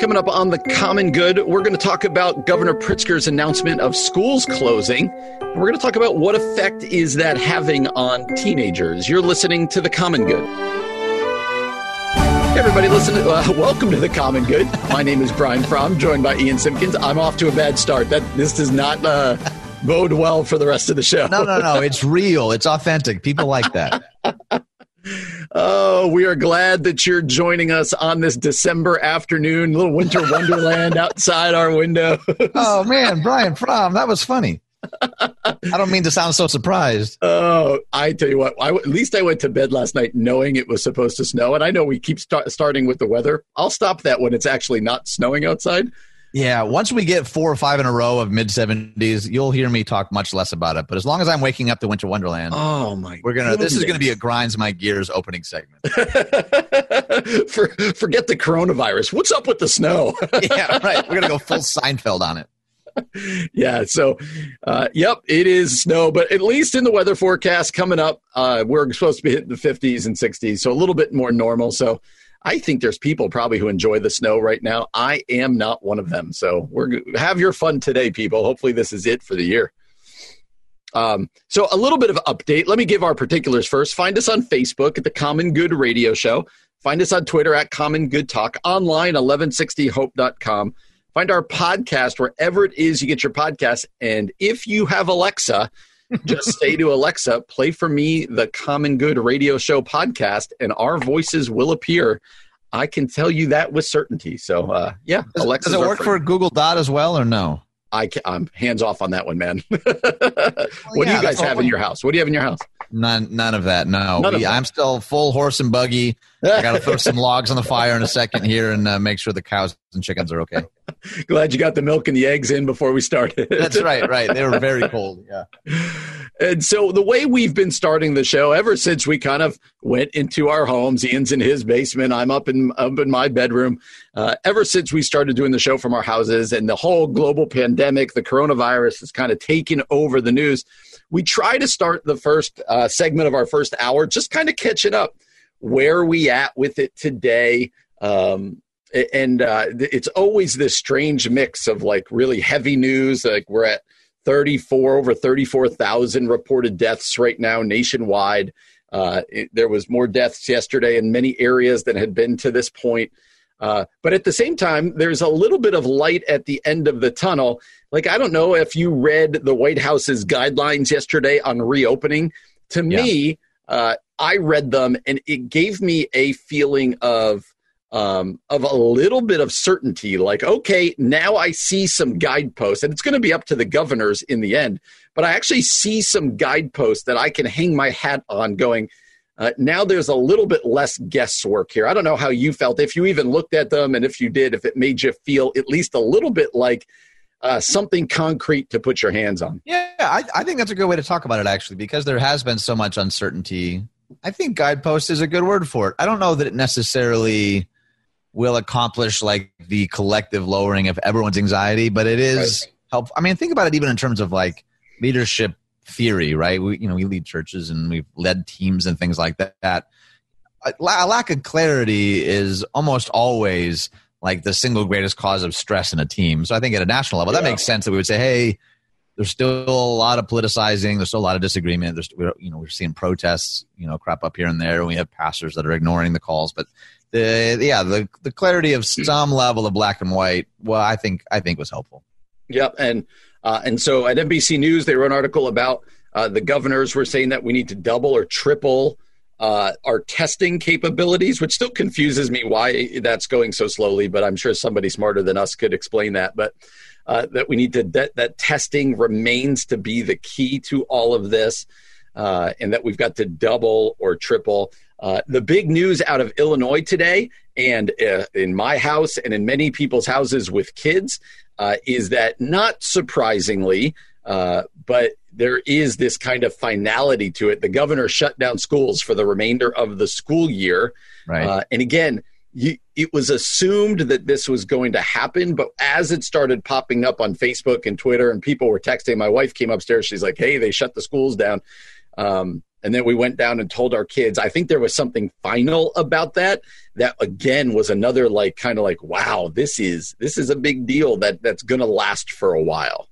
Coming up on the Common Good, we're going to talk about Governor Pritzker's announcement of schools closing. And we're going to talk about what effect is that having on teenagers. You're listening to the Common Good. Hey everybody, listen. To, uh, welcome to the Common Good. My name is Brian Fromm, joined by Ian Simpkins. I'm off to a bad start. That this does not uh, bode well for the rest of the show. No, no, no. It's real. It's authentic. People like that. Oh, we are glad that you're joining us on this December afternoon, little winter wonderland outside our window. oh man, Brian Fromm, that was funny. I don't mean to sound so surprised. Oh, I tell you what, I, at least I went to bed last night knowing it was supposed to snow. And I know we keep start, starting with the weather. I'll stop that when it's actually not snowing outside. Yeah, once we get four or five in a row of mid 70s, you'll hear me talk much less about it. But as long as I'm waking up to Winter Wonderland, oh my, we're gonna. Goodness. This is gonna be a grinds my gears opening segment. For, forget the coronavirus. What's up with the snow? yeah, right. We're gonna go full Seinfeld on it yeah. So, uh, yep, it is snow, but at least in the weather forecast coming up, uh, we're supposed to be hitting the 50s and 60s, so a little bit more normal. So, I think there's people probably who enjoy the snow right now. I am not one of them. So we're have your fun today, people. Hopefully, this is it for the year. Um, so a little bit of update. Let me give our particulars first. Find us on Facebook at the Common Good Radio Show. Find us on Twitter at Common Good Talk. Online, 1160hope.com. Find our podcast wherever it is you get your podcast. And if you have Alexa, just say to Alexa, play for me the Common Good Radio Show podcast, and our voices will appear. I can tell you that with certainty. So, uh, yeah, Alexa. Does it work for Google Dot as well, or no? I am hands off on that one, man. what well, yeah, do you guys have in your house? What do you have in your house? None, none of that. No, we, of I'm still full horse and buggy. I got to throw some logs on the fire in a second here and uh, make sure the cows and chickens are okay. Glad you got the milk and the eggs in before we started. That's right, right. They were very cold. Yeah. And so the way we've been starting the show ever since we kind of went into our homes, Ian's in his basement, I'm up in up in my bedroom. Uh, ever since we started doing the show from our houses, and the whole global pandemic, the coronavirus has kind of taken over the news we try to start the first uh, segment of our first hour just kind of catching up. Where are we at with it today? Um, and uh, it's always this strange mix of like really heavy news. Like we're at 34 over 34,000 reported deaths right now nationwide. Uh, it, there was more deaths yesterday in many areas than had been to this point. Uh, but at the same time, there's a little bit of light at the end of the tunnel. Like, I don't know if you read the White House's guidelines yesterday on reopening. To yeah. me, uh, I read them and it gave me a feeling of um, of a little bit of certainty. Like, okay, now I see some guideposts, and it's going to be up to the governors in the end. But I actually see some guideposts that I can hang my hat on, going uh, now there's a little bit less guesswork here. I don't know how you felt, if you even looked at them, and if you did, if it made you feel at least a little bit like uh, something concrete to put your hands on. Yeah, I, I think that's a good way to talk about it, actually, because there has been so much uncertainty. I think guidepost is a good word for it. I don't know that it necessarily will accomplish like the collective lowering of everyone's anxiety, but it is right. helpful. I mean, think about it even in terms of like leadership theory, right? We, you know, we lead churches and we've led teams and things like that. A lack of clarity is almost always like the single greatest cause of stress in a team. So I think at a national level, that makes sense that we would say, hey, there's still a lot of politicizing. There's still a lot of disagreement. There's, you know, we're seeing protests, you know, crop up here and there. And we have pastors that are ignoring the calls. But the, yeah, the, the clarity of some level of black and white, well, I think, I think was helpful. Yep. And uh, and so at NBC News, they wrote an article about uh, the governors were saying that we need to double or triple uh, our testing capabilities, which still confuses me why that's going so slowly. But I'm sure somebody smarter than us could explain that. But uh, that we need to that, that testing remains to be the key to all of this, uh, and that we've got to double or triple. Uh, the big news out of Illinois today, and uh, in my house and in many people's houses with kids, uh, is that not surprisingly, uh, but there is this kind of finality to it. The governor shut down schools for the remainder of the school year. Right. Uh, and again, you, it was assumed that this was going to happen, but as it started popping up on Facebook and Twitter, and people were texting, my wife came upstairs. She's like, "Hey, they shut the schools down." Um, and then we went down and told our kids. I think there was something final about that. That again was another like kind of like, wow, this is this is a big deal that that's going to last for a while.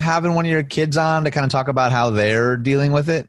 Having one of your kids on to kind of talk about how they're dealing with it.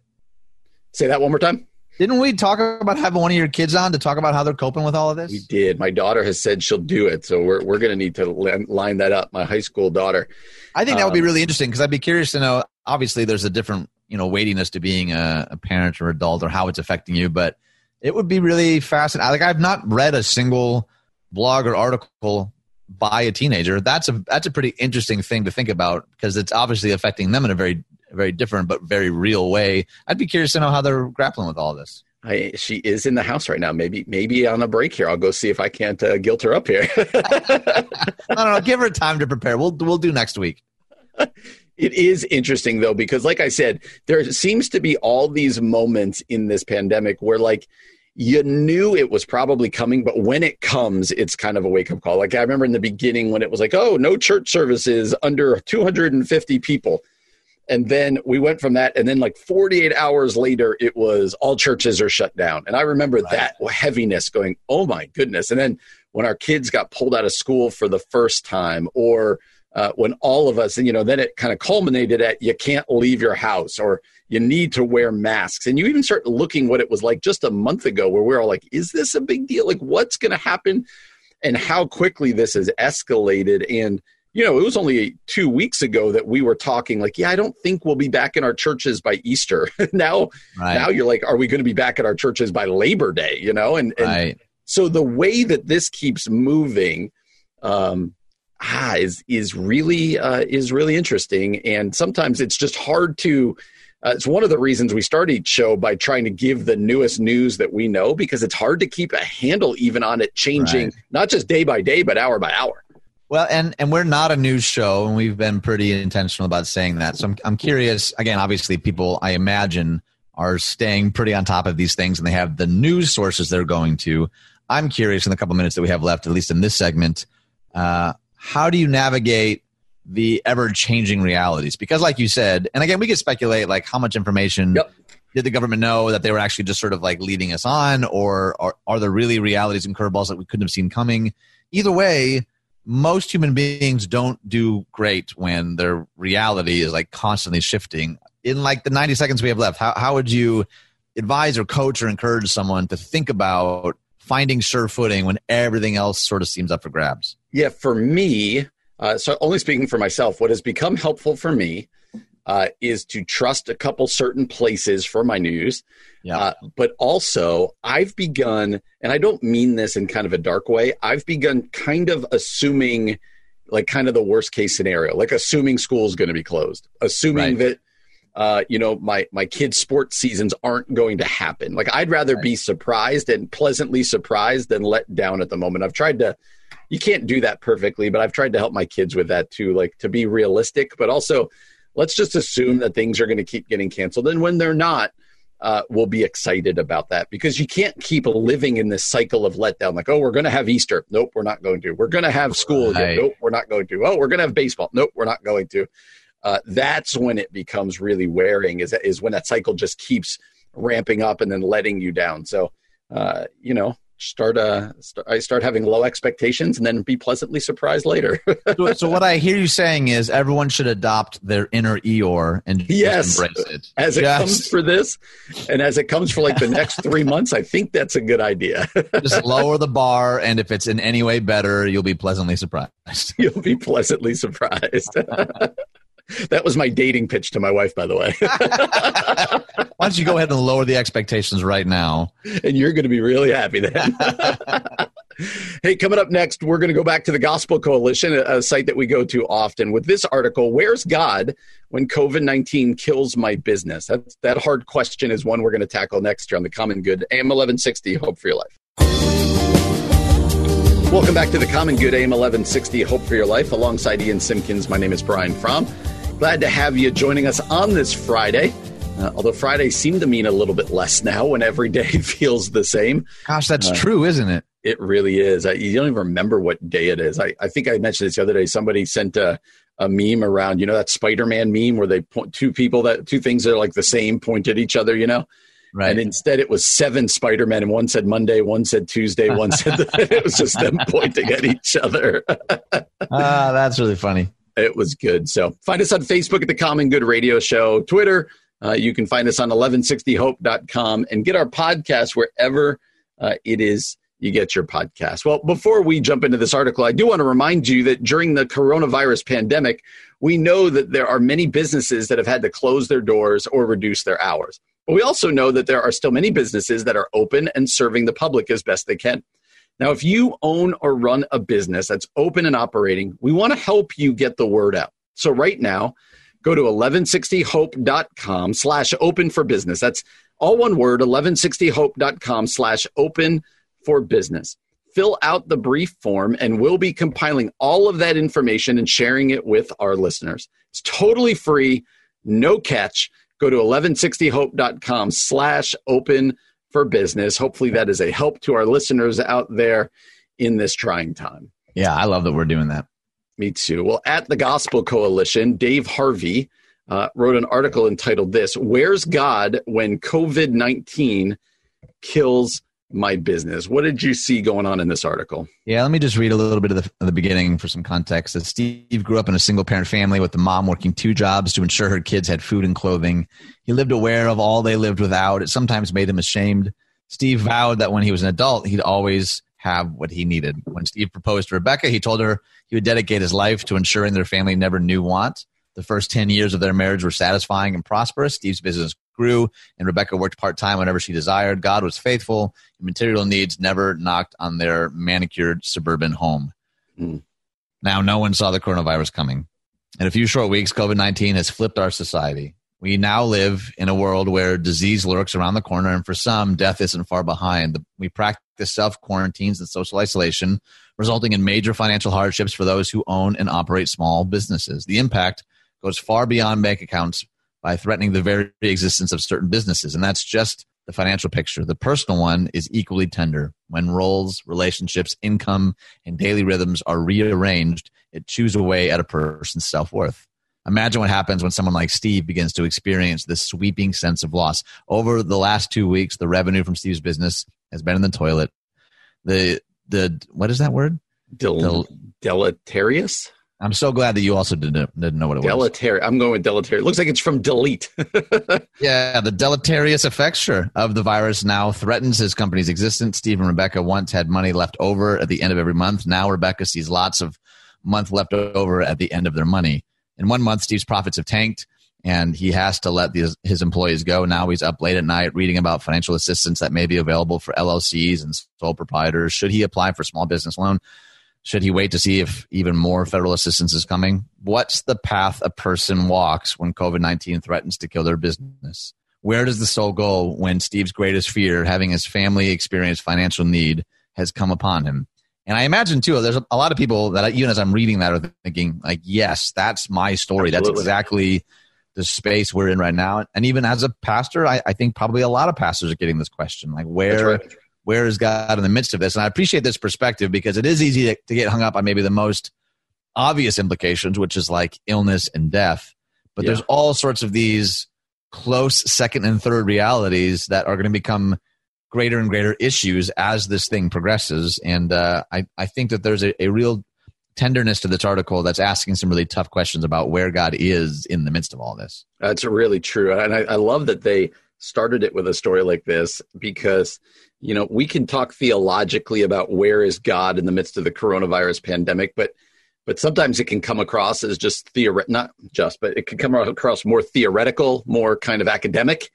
Say that one more time. Didn't we talk about having one of your kids on to talk about how they're coping with all of this? We did. My daughter has said she'll do it, so we're we're going to need to line that up. My high school daughter. I think that would be um, really interesting because I'd be curious to know. Obviously, there's a different you know weightiness to being a, a parent or adult or how it's affecting you, but it would be really fascinating. Like I've not read a single blog or article by a teenager. That's a that's a pretty interesting thing to think about because it's obviously affecting them in a very very different but very real way. I'd be curious to know how they're grappling with all this. I, she is in the house right now. Maybe, maybe on a break here, I'll go see if I can't uh, guilt her up here. I don't know. Give her time to prepare. We'll we'll do next week. It is interesting though, because like I said, there seems to be all these moments in this pandemic where like you knew it was probably coming, but when it comes, it's kind of a wake up call. Like I remember in the beginning when it was like, oh, no church services under 250 people and then we went from that and then like 48 hours later it was all churches are shut down. And i remember right. that heaviness going oh my goodness. And then when our kids got pulled out of school for the first time or uh, when all of us and you know then it kind of culminated at you can't leave your house or you need to wear masks. And you even start looking what it was like just a month ago where we're all like is this a big deal? Like what's going to happen? And how quickly this has escalated. And you know, it was only two weeks ago that we were talking like, yeah, I don't think we'll be back in our churches by Easter. now, right. now you're like, are we going to be back at our churches by Labor Day? You know, and, and right. so the way that this keeps moving, um, ah, is is really uh, is really interesting, and sometimes it's just hard to. Uh, it's one of the reasons we start each show by trying to give the newest news that we know because it's hard to keep a handle even on it changing, right. not just day by day, but hour by hour. Well, and and we're not a news show, and we've been pretty intentional about saying that. So I'm I'm curious. Again, obviously, people I imagine are staying pretty on top of these things, and they have the news sources they're going to. I'm curious in the couple minutes that we have left, at least in this segment, uh, how do you navigate the ever changing realities? Because, like you said, and again, we could speculate like how much information yep. did the government know that they were actually just sort of like leading us on, or are, are there really realities and curveballs that we couldn't have seen coming? Either way, most human beings don't do great when their reality is like constantly shifting. In like the 90 seconds we have left, how, how would you advise or coach or encourage someone to think about finding sure footing when everything else sort of seems up for grabs? Yeah, for me, uh, so only speaking for myself, what has become helpful for me uh, is to trust a couple certain places for my news. Yeah. Uh, but also, I've begun, and I don't mean this in kind of a dark way, I've begun kind of assuming like kind of the worst case scenario, like assuming school is going to be closed, assuming right. that. Uh, you know, my my kids' sports seasons aren't going to happen. Like, I'd rather right. be surprised and pleasantly surprised than let down at the moment. I've tried to, you can't do that perfectly, but I've tried to help my kids with that too, like to be realistic, but also let's just assume that things are going to keep getting canceled. And when they're not, uh, we'll be excited about that because you can't keep living in this cycle of letdown. Like, oh, we're going to have Easter. Nope, we're not going to. We're going to have school right. Nope, we're not going to. Oh, we're going to have baseball. Nope, we're not going to. Uh, that's when it becomes really wearing. Is is when that cycle just keeps ramping up and then letting you down. So, uh, you know, start uh start, I start having low expectations and then be pleasantly surprised later. so, so, what I hear you saying is everyone should adopt their inner Eeyore and yes, embrace it. As it comes for this and as it comes for like the next three months, I think that's a good idea. just lower the bar and if it's in any way better, you'll be pleasantly surprised. You'll be pleasantly surprised. that was my dating pitch to my wife, by the way. Why don't you go ahead and lower the expectations right now? And you're going to be really happy then. hey, coming up next, we're going to go back to the Gospel Coalition, a, site that we go to often, with this article Where's God when COVID 19 kills my business? That's, that hard question is one we're going to tackle next year on the Common Good AM 1160 Hope for Your Life. Welcome back to the Common Good AM 1160 Hope for Your Life. Alongside Ian Simpkins, my name is Brian Fromm. Glad to have you joining us on this Friday. Uh, although Fridays seem to mean a little bit less now when every day feels the same. Gosh, that's uh, true, isn't it? It really is. I, you don't even remember what day it is. I, I think I mentioned this the other day. Somebody sent a, a meme around, you know, that Spider Man meme where they point two people that two things that are like the same point at each other, you know? Right. And instead, it was seven Spider Men, and one said Monday, one said Tuesday, one said the, it was just them pointing at each other. Ah, uh, that's really funny. It was good. So find us on Facebook at the Common Good Radio Show, Twitter. Uh, you can find us on 1160hope.com and get our podcast wherever uh, it is you get your podcast. Well, before we jump into this article, I do want to remind you that during the coronavirus pandemic, we know that there are many businesses that have had to close their doors or reduce their hours. But we also know that there are still many businesses that are open and serving the public as best they can. Now, if you own or run a business that's open and operating, we want to help you get the word out. So right now, go to 1160hope.com slash open for business. That's all one word, 1160hope.com slash open for business. Fill out the brief form and we'll be compiling all of that information and sharing it with our listeners. It's totally free, no catch. Go to 1160hope.com slash open for business. Hopefully that is a help to our listeners out there in this trying time. Yeah, I love that we're doing that. Me too. Well, at the Gospel Coalition, Dave Harvey uh, wrote an article entitled This Where's God When COVID 19 Kills my business. What did you see going on in this article? Yeah, let me just read a little bit of the, of the beginning for some context. Steve grew up in a single parent family with the mom working two jobs to ensure her kids had food and clothing. He lived aware of all they lived without. It sometimes made him ashamed. Steve vowed that when he was an adult, he'd always have what he needed. When Steve proposed to Rebecca, he told her he would dedicate his life to ensuring their family never knew want. The first 10 years of their marriage were satisfying and prosperous. Steve's business grew, and Rebecca worked part time whenever she desired. God was faithful, and material needs never knocked on their manicured suburban home. Mm. Now, no one saw the coronavirus coming. In a few short weeks, COVID 19 has flipped our society. We now live in a world where disease lurks around the corner, and for some, death isn't far behind. We practice self quarantines and social isolation, resulting in major financial hardships for those who own and operate small businesses. The impact goes far beyond bank accounts by threatening the very existence of certain businesses. And that's just the financial picture. The personal one is equally tender. When roles, relationships, income, and daily rhythms are rearranged, it chews away at a person's self worth. Imagine what happens when someone like Steve begins to experience this sweeping sense of loss. Over the last two weeks, the revenue from Steve's business has been in the toilet. The the what is that word? Del- Del- deleterious. I'm so glad that you also didn't didn't know what it was. deleterious. I'm going with deleterious. It looks like it's from delete. yeah, the deleterious effectsure of the virus now threatens his company's existence. Steve and Rebecca once had money left over at the end of every month. Now Rebecca sees lots of month left over at the end of their money. In one month, Steve's profits have tanked, and he has to let his, his employees go. Now he's up late at night reading about financial assistance that may be available for LLCs and sole proprietors. Should he apply for small business loan? Should he wait to see if even more federal assistance is coming? What's the path a person walks when COVID 19 threatens to kill their business? Where does the soul go when Steve's greatest fear, having his family experience financial need, has come upon him? And I imagine too, there's a, lot of people that even as I'm reading that are thinking, like, yes, that's my story. Absolutely. That's exactly the space we're in right now. And even as a pastor, I, I, think probably a lot of pastors are getting this question, like, where right where is God in the midst of this? And I appreciate this perspective because it is easy to, to get hung up on maybe the most obvious implications, which is like illness and death. But yeah. there's all sorts of these close second and third realities that are going to become greater and greater issues as this thing progresses. And uh, I, I think that there's a, a real tenderness to this article that's asking some really tough questions about where God is in the midst of all this. That's really true. And I, I love that they started it with a story like this because you know we can talk theologically about where is god in the midst of the coronavirus pandemic but but sometimes it can come across as just theoret not just but it can come across more theoretical more kind of academic.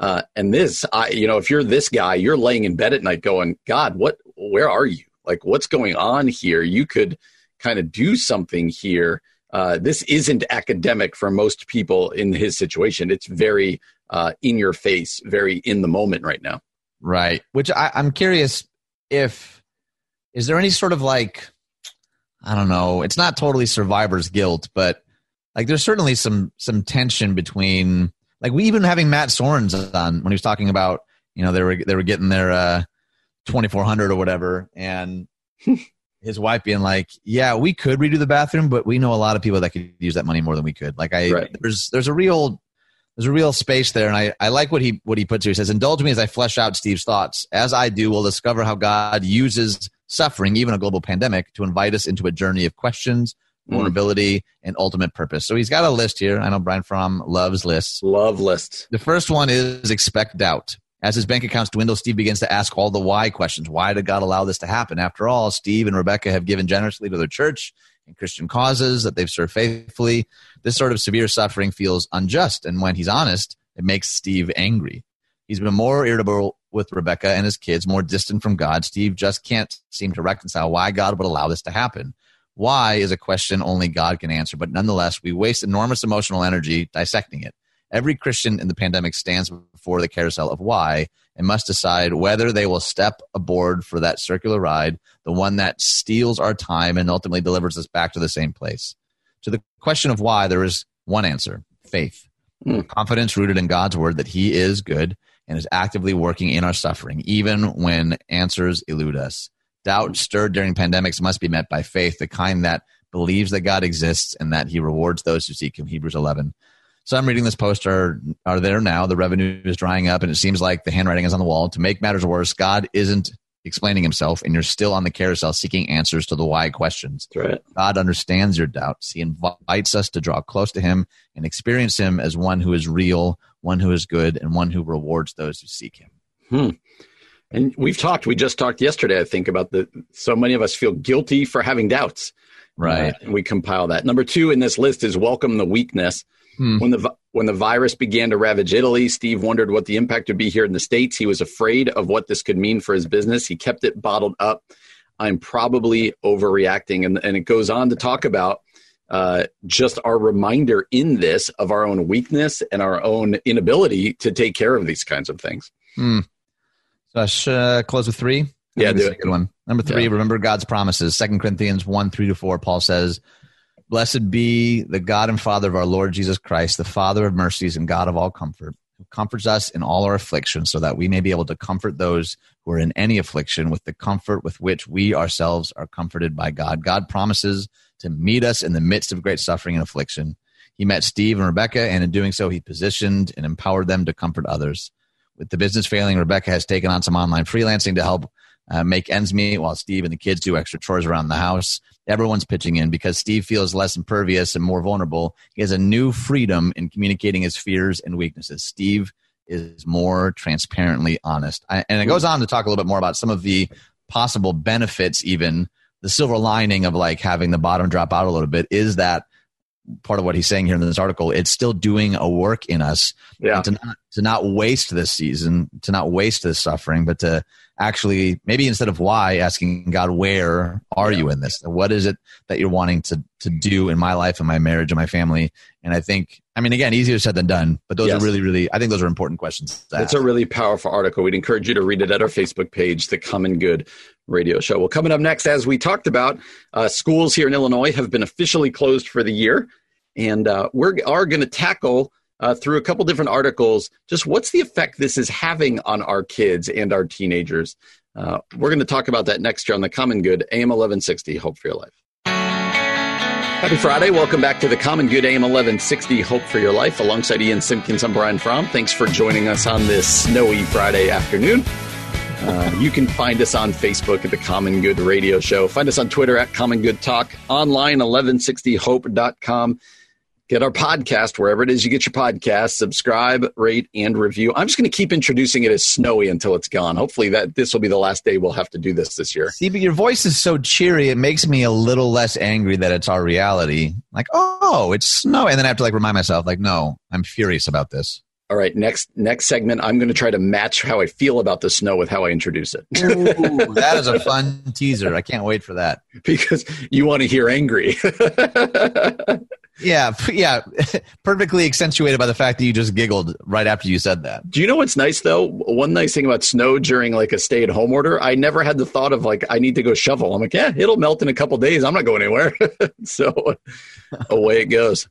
Uh, and this i you know if you're this guy you're laying in bed at night going god what where are you? Like what's going on here? You could kind of do something here. Uh, this isn't academic for most people in his situation. It's very uh, in your face, very in the moment right now. Right. Which I, I'm curious if is there any sort of like I don't know. It's not totally survivor's guilt, but like there's certainly some some tension between like we even having Matt Soerens on when he was talking about you know they were they were getting their uh 2400 or whatever and his wife being like, "Yeah, we could redo the bathroom, but we know a lot of people that could use that money more than we could." Like I, Right. there's there's a real there's a real space there, and I I like what he what he puts here. He says, "Indulge me as I flesh out Steve's thoughts. As I do, we'll discover how God uses suffering, even a global pandemic, to invite us into a journey of questions." Mm. Vulnerability and ultimate purpose. So he's got a list here. I know Brian Fromm loves lists. Love lists. The first one is expect doubt. As his bank accounts dwindle, Steve begins to ask all the why questions. Why did God allow this to happen? After all, Steve and Rebecca have given generously to their church and Christian causes that they've served faithfully. This sort of severe suffering feels unjust. And when he's honest, it makes Steve angry. He's been more irritable with Rebecca and his kids, more distant from God. Steve just can't seem to reconcile why God would allow this to happen. Why is a question only God can answer, but nonetheless, we waste enormous emotional energy dissecting it. Every Christian in the pandemic stands before the carousel of why and must decide whether they will step aboard for that circular ride, the one that steals our time and ultimately delivers us back to the same place. To the question of why, there is one answer faith. Hmm. Confidence rooted in God's word that He is good and is actively working in our suffering, even when answers elude us. Doubt stirred during pandemics must be met by faith, the kind that believes that God exists and that He rewards those who seek Him. Hebrews 11. So I'm reading this post are, are there now. The revenue is drying up, and it seems like the handwriting is on the wall. To make matters worse, God isn't explaining himself, and you're still on the carousel seeking answers to the why questions. Right. God understands your doubts. He invites us to draw close to him and experience him as one who is real, one who is good, and one who rewards those who seek him. Hmm. And we've talked, we just talked yesterday, I think, about the so many of us feel guilty for having doubts. Right. Uh, and we compile that. Number two in this list is welcome the weakness. Hmm. When the when the virus began to ravage Italy, Steve wondered what the impact would be here in the states. He was afraid of what this could mean for his business. He kept it bottled up. I'm probably overreacting, and and it goes on to talk about uh, just our reminder in this of our own weakness and our own inability to take care of these kinds of things. Hmm. So I should uh, close with three. I Yeah, do is a good one. Number three, Yeah. remember God's promises. Second Corinthians 1, 3 to 4, Paul says, Blessed be the God and Father of our Lord Jesus Christ, the Father of mercies and God of all comfort, who comforts us in all our affliction, so that we may be able to comfort those who are in any affliction with the comfort with which we ourselves are comforted by God. God promises to meet us in the midst of great suffering and affliction. He met Steve and Rebecca, and in doing so, he positioned and empowered them to comfort others. With the business failing, Rebecca has taken on some online freelancing to help uh, make ends meet while Steve and the kids do extra chores around the house. Everyone's pitching in because Steve feels less impervious and more vulnerable. He has a new freedom in communicating his fears and weaknesses. Steve is more transparently honest. I, and it goes on to talk a little bit more about some of the possible benefits, even the silver lining of like having the bottom drop out a little bit is that part of what he's saying here in this article. It's still doing a work in us Yeah. to not to not waste this season, to not waste this suffering, but to actually maybe instead of why, asking God, where are you in this? What is it that you're wanting to to do in my life and my marriage and my family? And I think, I mean, again, easier said than done, but those Yes. are really, really, I think those are important questions. Ask. a really powerful article. We'd encourage you to read it at our Facebook page, The Common Good Radio Show. Well, coming up next, as we talked about, uh, schools here in Illinois have been officially closed for the year. And uh, we are going to tackle uh, through a couple different articles just what's the effect this is having on our kids and our teenagers. Uh, we're going to talk about that next year on The Common Good, AM 1160, Hope for Your Life. Happy Friday. Welcome back to the Common Good AM 1160 Hope for Your Life. Alongside Ian Simpkins, I'm Brian Fromm. Thanks for joining us on this snowy Friday afternoon. Uh, you can find us on Facebook at the Common Good Radio Show. Find us on Twitter at Common Good Talk. Online, 1160hope.com. Get our podcast wherever it is you get your podcast. Subscribe, rate, and review. I'm just going to keep introducing it as snowy until it's gone. Hopefully, that this will be the last day we'll have to do this this year. See, but your voice is so cheery, it makes me a little less angry that it's our reality. Like, oh, it's snow. And then I have to like remind myself, like, no, I'm furious about this. All right, next next segment, I'm going to try to match how I feel about the snow with how I introduce it Ooh, that is a fun teaser. I can't wait for that. because you want to hear angry. Yeah, yeah, perfectly accentuated by the fact that you just giggled right after you said that. Do you know what's nice though? One nice thing about snow during like a stay at home order, I never had the thought of like I need to go shovel. I'm like, yeah, it'll melt in a couple days. I'm not going anywhere. so away it goes.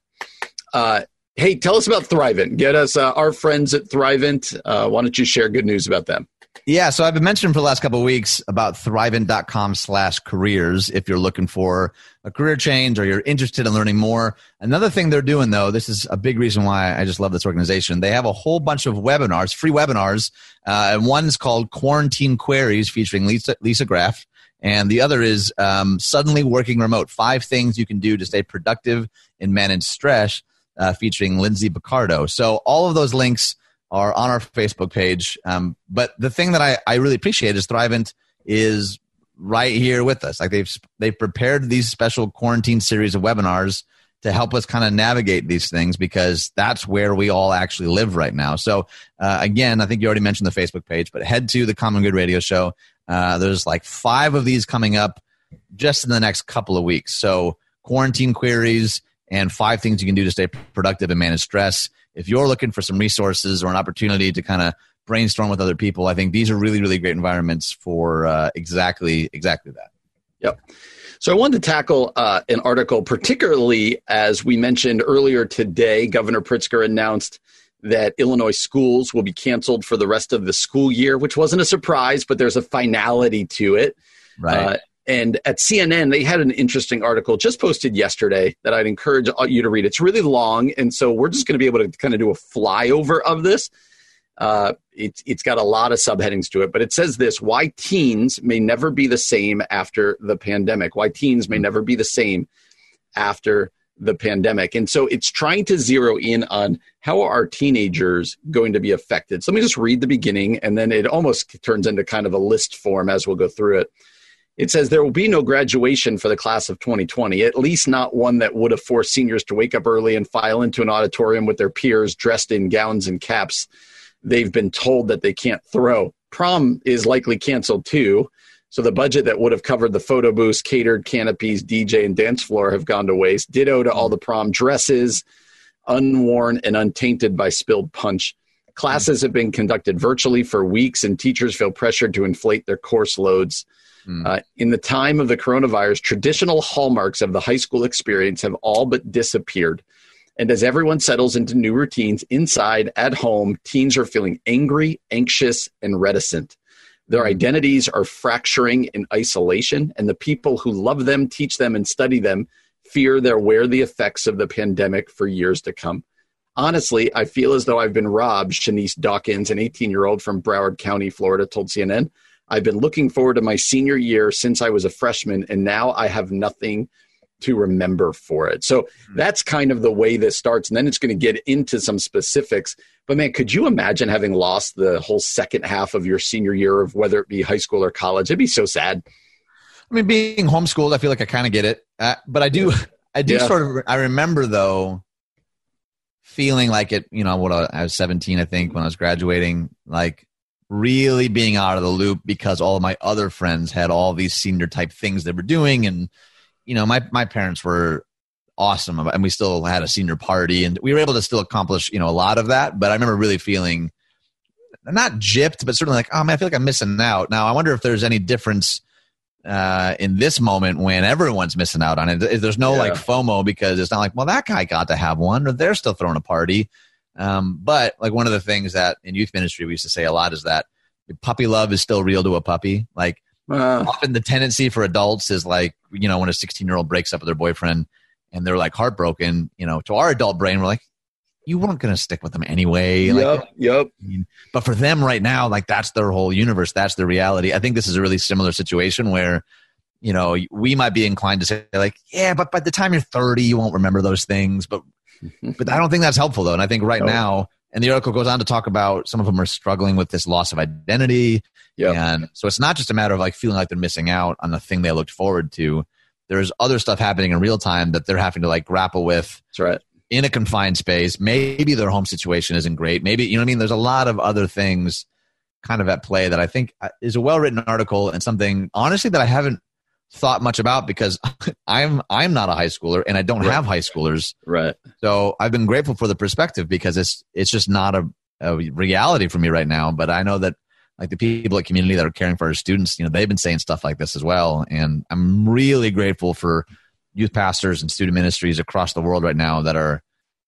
Uh, hey, tell us about Thrivent. Get us uh, our friends at Thrivent. Uh, why don't you share good news about them? Yeah, so I've been mentioning for the last couple of weeks about thrivent.com slash careers if you're looking for a career change or you're interested in learning more. Another thing they're doing though, this is a big reason why I just love this organization. They have a whole bunch of webinars, free webinars, uh, and one's called Quarantine Queries featuring Lisa, Lisa Graff. And the other is um, Suddenly Working Remote, five things you can do to stay productive and manage stress, uh, featuring Lindsay Picardo. So all of those links are on our Facebook page. Um, but the thing that I, I really appreciate is Thrivent is right here with us. Like they've they've prepared these special quarantine series of webinars to help us kind of navigate these things because that's where we all actually live right now. So uh, again, I think you already mentioned the Facebook page, but head to the Common Good Radio Show. Uh, there's like five of these coming up just in the next couple of weeks. So quarantine queries and five things you can do to stay productive and manage stress if you're looking for some resources or an opportunity to kind of brainstorm with other people, I think these are really, really great environments for uh, exactly, exactly that. Yep. So I wanted to tackle uh, an article, particularly as we mentioned earlier today. Governor Pritzker announced that Illinois schools will be canceled for the rest of the school year, which wasn't a surprise, but there's a finality to it. Right. Uh, and at CNN, they had an interesting article just posted yesterday that I'd encourage you to read. It's really long, and so we're just going to be able to kind of do a flyover of this. Uh, it's it's got a lot of subheadings to it, but it says this: Why teens may never be the same after the pandemic. Why teens may never be the same after the pandemic. And so it's trying to zero in on how are our teenagers going to be affected. So let me just read the beginning, and then it almost turns into kind of a list form as we'll go through it. It says there will be no graduation for the class of 2020, at least not one that would have forced seniors to wake up early and file into an auditorium with their peers dressed in gowns and caps they've been told that they can't throw. Prom is likely canceled too. So the budget that would have covered the photo booths, catered canopies, DJ, and dance floor have gone to waste. Ditto to all the prom dresses, unworn and untainted by spilled punch. Classes have been conducted virtually for weeks, and teachers feel pressured to inflate their course loads. Mm. Uh, in the time of the coronavirus, traditional hallmarks of the high school experience have all but disappeared. And as everyone settles into new routines inside, at home, teens are feeling angry, anxious, and reticent. Their identities are fracturing in isolation, and the people who love them, teach them, and study them fear they'll wear the effects of the pandemic for years to come. Honestly, I feel as though I've been robbed, Shanice Dawkins, an 18 year old from Broward County, Florida, told CNN. I've been looking forward to my senior year since I was a freshman, and now I have nothing to remember for it. So mm-hmm. that's kind of the way this starts. And then it's going to get into some specifics. But man, could you imagine having lost the whole second half of your senior year of whether it be high school or college? It'd be so sad. I mean, being homeschooled, I feel like I kind of get it. Uh, but I do, I do yeah. sort of, I remember though, feeling like it, you know, what I was 17, I think, when I was graduating, like really being out of the loop because all of my other friends had all these senior type things they were doing. And you know my my parents were awesome and we still had a senior party and we were able to still accomplish you know a lot of that. But i remember really feeling not gypped but certainly like oh man i feel like i'm missing out. Now i wonder if there's any difference uh, in this moment when everyone's missing out on it. There's no yeah. like fomo because it's not like well that guy got to have one or they're still throwing a party um, but like one of the things that in youth ministry we used to say a lot is that puppy love is still real to a puppy. Like uh, often the tendency for adults is like, you know, when a 16 year old breaks up with their boyfriend and they're like heartbroken, you know, to our adult brain, we're like, you weren't going to stick with them anyway. Yep. Like, yep. but for them right now, like that's their whole universe. That's their reality. I think this is a really similar situation where, you know, we might be inclined to say like, yeah, but by the time you're 30, you won't remember those things. But but I don't think that's helpful though. And I think right now, and the article goes on to talk about some of them are struggling with this loss of identity. Yep. And so it's not just a matter of like feeling like they're missing out on the thing they looked forward to. There's other stuff happening in real time that they're having to like grapple with. That's right. In a confined space. Maybe their home situation isn't great. Maybe, you know what I mean? There's a lot of other things kind of at play that I think uh, is a well written article and something honestly that I haven't thought much about because I'm I'm not a high schooler and I don't right. have high schoolers. Right. So I've been grateful for the perspective because it's it's just not a, a reality for me right now. But I know that like the people at community that are caring for our students, you know, they've been saying stuff like this as well. And I'm really grateful for youth pastors and student ministries across the world right now that are,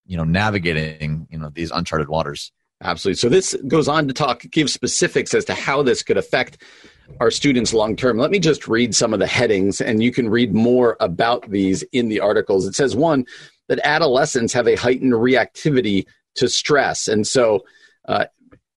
you know, navigating, you know, these uncharted waters. Absolutely. So this goes on to talk, give specifics as to how this could affect our students long term. Let me just read some of the headings, and you can read more about these in the articles. It says one that adolescents have a heightened reactivity to stress, and so uh,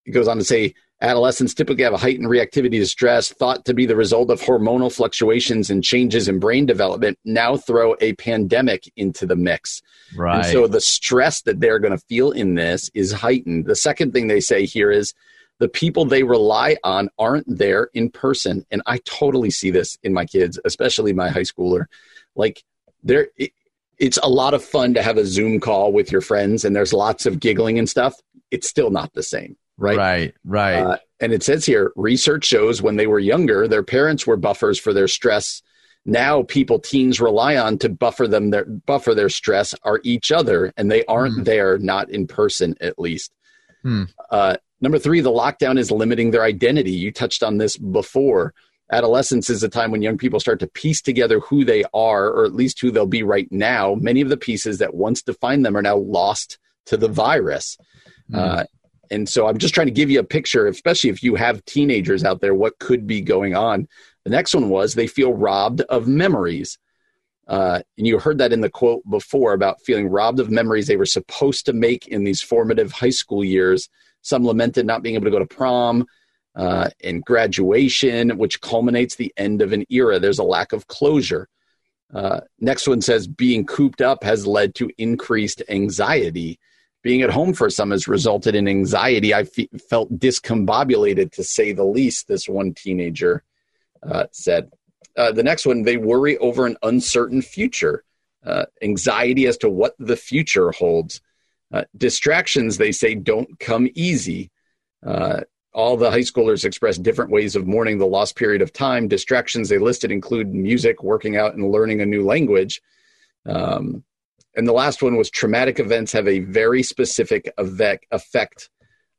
it goes on to say adolescents typically have a heightened reactivity to stress, thought to be the result of hormonal fluctuations and changes in brain development. Now throw a pandemic into the mix. Right. And so the stress that they're going to feel in this is heightened. The second thing they say here is the people they rely on aren't there in person. And I totally see this in my kids, especially my high schooler. Like there, it, it's a lot of fun to have a Zoom call with your friends and there's lots of giggling and stuff. It's still not the same, right? Right, right. Uh, and it says here research shows when they were younger, their parents were buffers for their stress. Now, people teens rely on to buffer them their buffer their stress are each other, and they aren't mm. there, not in person at least. Mm. Uh, Number three, the lockdown is limiting their identity. You touched on this before. Adolescence is a time when young people start to piece together who they are, or at least who they'll be right now. Many of the pieces that once defined them are now lost to the virus. Mm. Uh, and so I'm just trying to give you a picture, especially if you have teenagers out there, what could be going on. The next one was they feel robbed of memories. Uh, and you heard that in the quote before about feeling robbed of memories they were supposed to make in these formative high school years some lamented not being able to go to prom uh, and graduation, which culminates the end of an era. There's a lack of closure. Uh, next one says being cooped up has led to increased anxiety. Being at home for some has resulted in anxiety. I fe- felt discombobulated, to say the least, this one teenager uh, said. Uh, the next one, they worry over an uncertain future, uh, anxiety as to what the future holds. Uh, distractions, they say, don't come easy. Uh, all the high schoolers express different ways of mourning the lost period of time. Distractions they listed include music, working out, and learning a new language. Um, and the last one was traumatic events have a very specific effect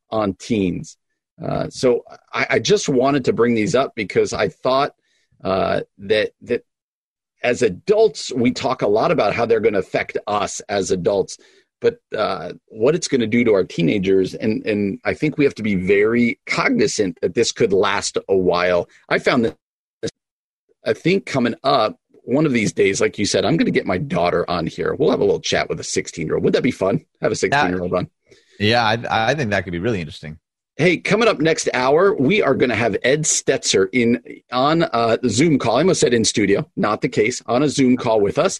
on teens. Uh, so I, I, just wanted to bring these up because I thought uh, that that as adults we talk a lot about how they're going to affect us as adults, but uh, what it's going to do to our teenagers and and i think we have to be very cognizant that this could last a while. I found that i think coming up one of these days like you said i'm going to get my daughter on here. We'll have a little chat with a 16 year old would that be fun? Have a 16 year old on. Yeah I, I think that could be really interesting. Hey, coming up next hour, we are going to have Ed Stetzer in on uh, the Zoom call. I almost said in studio, not the case, on a Zoom call with us,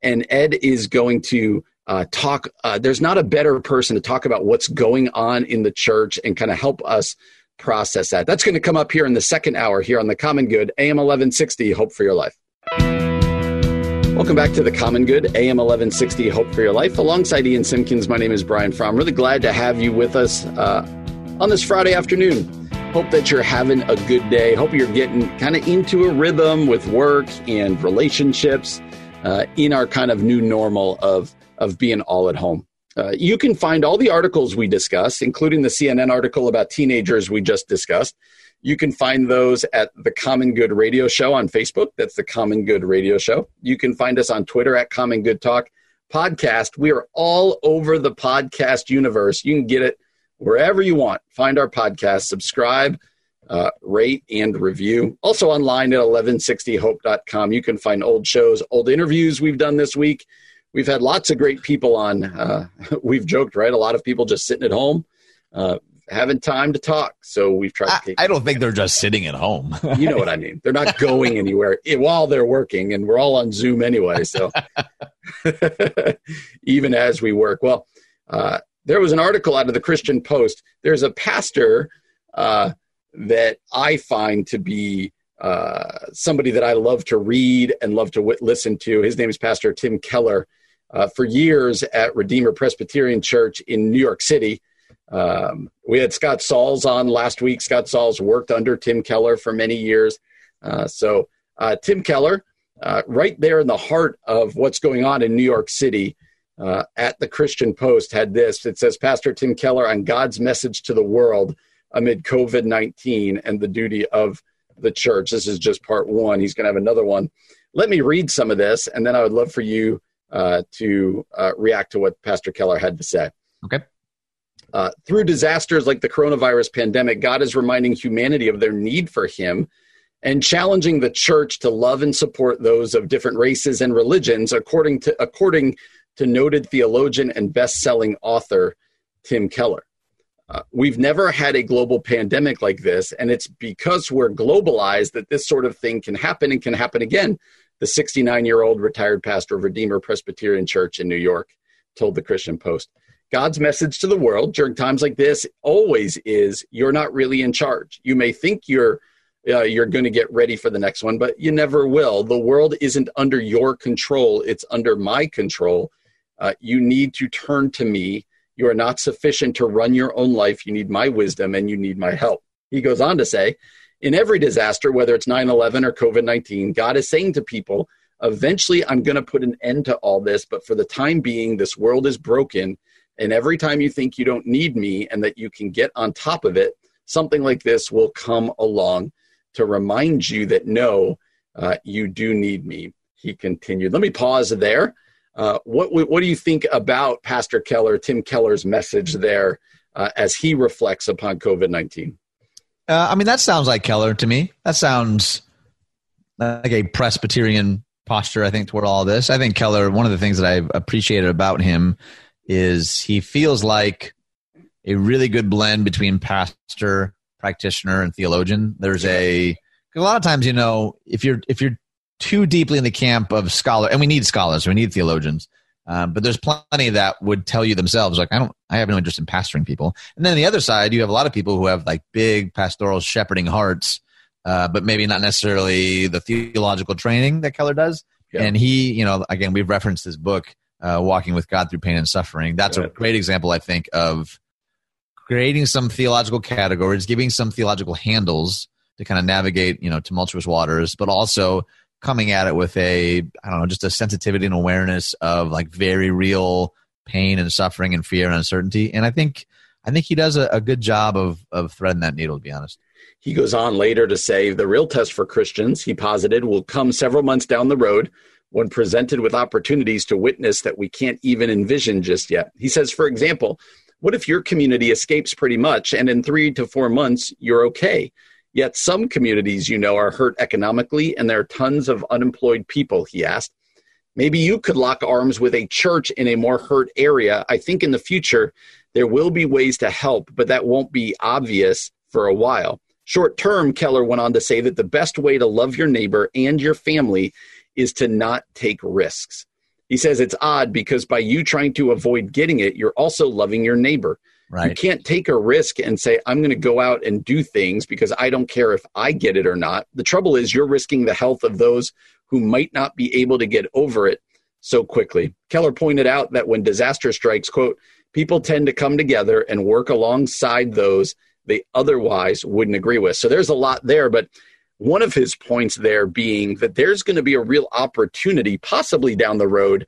and Ed is going to uh, talk. Uh, there's not a better person to talk about what's going on in the church and kind of help us process that. That's going to come up here in the second hour here on the Common Good, AM 1160, Hope for Your Life. Welcome back to the Common Good, AM 1160, Hope for Your Life. Alongside Ian Simpkins, my name is Brian Fromm. Really glad to have you with us uh, on this Friday afternoon. Hope that you're having a good day. Hope you're getting kind of into a rhythm with work and relationships uh, in our kind of new normal of of being all at home. Uh, you can find all the articles we discuss, including the CNN article about teenagers we just discussed. You can find those at the Common Good Radio Show on Facebook. That's the Common Good Radio Show. You can find us on Twitter at Common Good Talk Podcast. We are all over the podcast universe. You can get it wherever you want. Find our podcast, subscribe, uh, rate, and review. Also online at 1160hope.com. You can find old shows, old interviews we've done this week we've had lots of great people on. Uh, we've joked, right? A lot of people just sitting at home, uh, having time to talk. So we've tried. I, I don't think they're just sitting at home. you know what I mean? They're not going anywhere while they're working, and we're all on Zoom anyway. So even as we work, well, uh, there was an article out of the Christian Post. There's a pastor uh, that I find to be. Uh, somebody that I love to read and love to w- listen to. His name is Pastor Tim Keller uh, for years at Redeemer Presbyterian Church in New York City. Um, we had Scott Sauls on last week. Scott Sauls worked under Tim Keller for many years. Uh, so, uh, Tim Keller, uh, right there in the heart of what's going on in New York City, uh, at the Christian Post, had this. It says, Pastor Tim Keller on God's message to the world amid COVID 19 and the duty of the church. This is just part one. He's going to have another one. Let me read some of this, and then I would love for you uh, to uh, react to what Pastor Keller had to say. Okay. Uh, through disasters like the coronavirus pandemic, God is reminding humanity of their need for Him and challenging the church to love and support those of different races and religions, according to according to noted theologian and best-selling author Tim Keller. Uh, we've never had a global pandemic like this, and it's because we're globalized that this sort of thing can happen and can happen again. The 69 year old retired pastor of Redeemer Presbyterian Church in New York told the Christian Post. God's message to the world during times like this always is you're not really in charge. You may think you're uh, you're going to get ready for the next one, but you never will. The world isn't under your control, it's under my control. Uh, you need to turn to me. You are not sufficient to run your own life. You need my wisdom and you need my help. He goes on to say, in every disaster, whether it's 9 11 or COVID 19, God is saying to people, eventually I'm going to put an end to all this, but for the time being, this world is broken. And every time you think you don't need me and that you can get on top of it, something like this will come along to remind you that no, uh, you do need me. He continued. Let me pause there. Uh, what what do you think about Pastor Keller, Tim Keller's message there, uh, as he reflects upon COVID nineteen? Uh, I mean, that sounds like Keller to me. That sounds like a Presbyterian posture. I think toward all this. I think Keller. One of the things that I've appreciated about him is he feels like a really good blend between pastor practitioner and theologian. There's a a lot of times, you know, if you're if you're too deeply in the camp of scholar, and we need scholars, we need theologians, um, but there's plenty that would tell you themselves, like I don't, I have no interest in pastoring people. And then on the other side, you have a lot of people who have like big pastoral shepherding hearts, uh, but maybe not necessarily the theological training that Keller does. Yeah. And he, you know, again, we've referenced this book, uh, Walking with God Through Pain and Suffering. That's a great example, I think, of creating some theological categories, giving some theological handles to kind of navigate, you know, tumultuous waters, but also coming at it with a, I don't know, just a sensitivity and awareness of like very real pain and suffering and fear and uncertainty. And I think, I think he does a, a good job of, of threading that needle, to be honest. He goes on later to say the real test for Christians, he posited, will come several months down the road when presented with opportunities to witness that we can't even envision just yet. He says, for example, what if your community escapes pretty much and in three to four months you're okay? Yet some communities, you know, are hurt economically and there are tons of unemployed people, he asked. Maybe you could lock arms with a church in a more hurt area. I think in the future there will be ways to help, but that won't be obvious for a while. Short term, Keller went on to say that the best way to love your neighbor and your family is to not take risks. He says it's odd because by you trying to avoid getting it, you're also loving your neighbor. Right. You can't take a risk and say, I'm going to go out and do things because I don't care if I get it or not. The trouble is, you're risking the health of those who might not be able to get over it so quickly. Keller pointed out that when disaster strikes, quote, people tend to come together and work alongside those they otherwise wouldn't agree with. So there's a lot there, but one of his points there being that there's going to be a real opportunity, possibly down the road,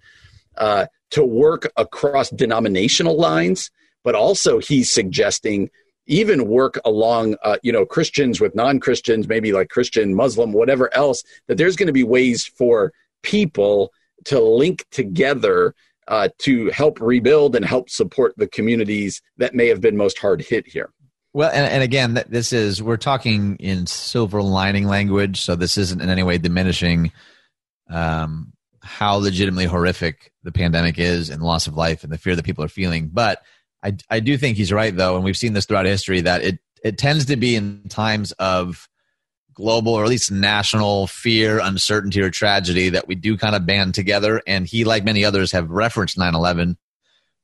uh, to work across denominational lines, but also he's suggesting even work along, uh, you know, Christians with non Christians, maybe like Christian, Muslim, whatever else, that there's going to be ways for people to link together uh, to help rebuild and help support the communities that may have been most hard hit here. Well, and, and again, this is we're talking in silver lining language, so this isn't in any way diminishing um, how legitimately horrific the pandemic is and the loss of life and the fear that people are feeling. But I, I do think he's right, though, and we've seen this throughout history that it it tends to be in times of global or at least national fear, uncertainty, or tragedy that we do kind of band together. And he, like many others, have referenced 9 11.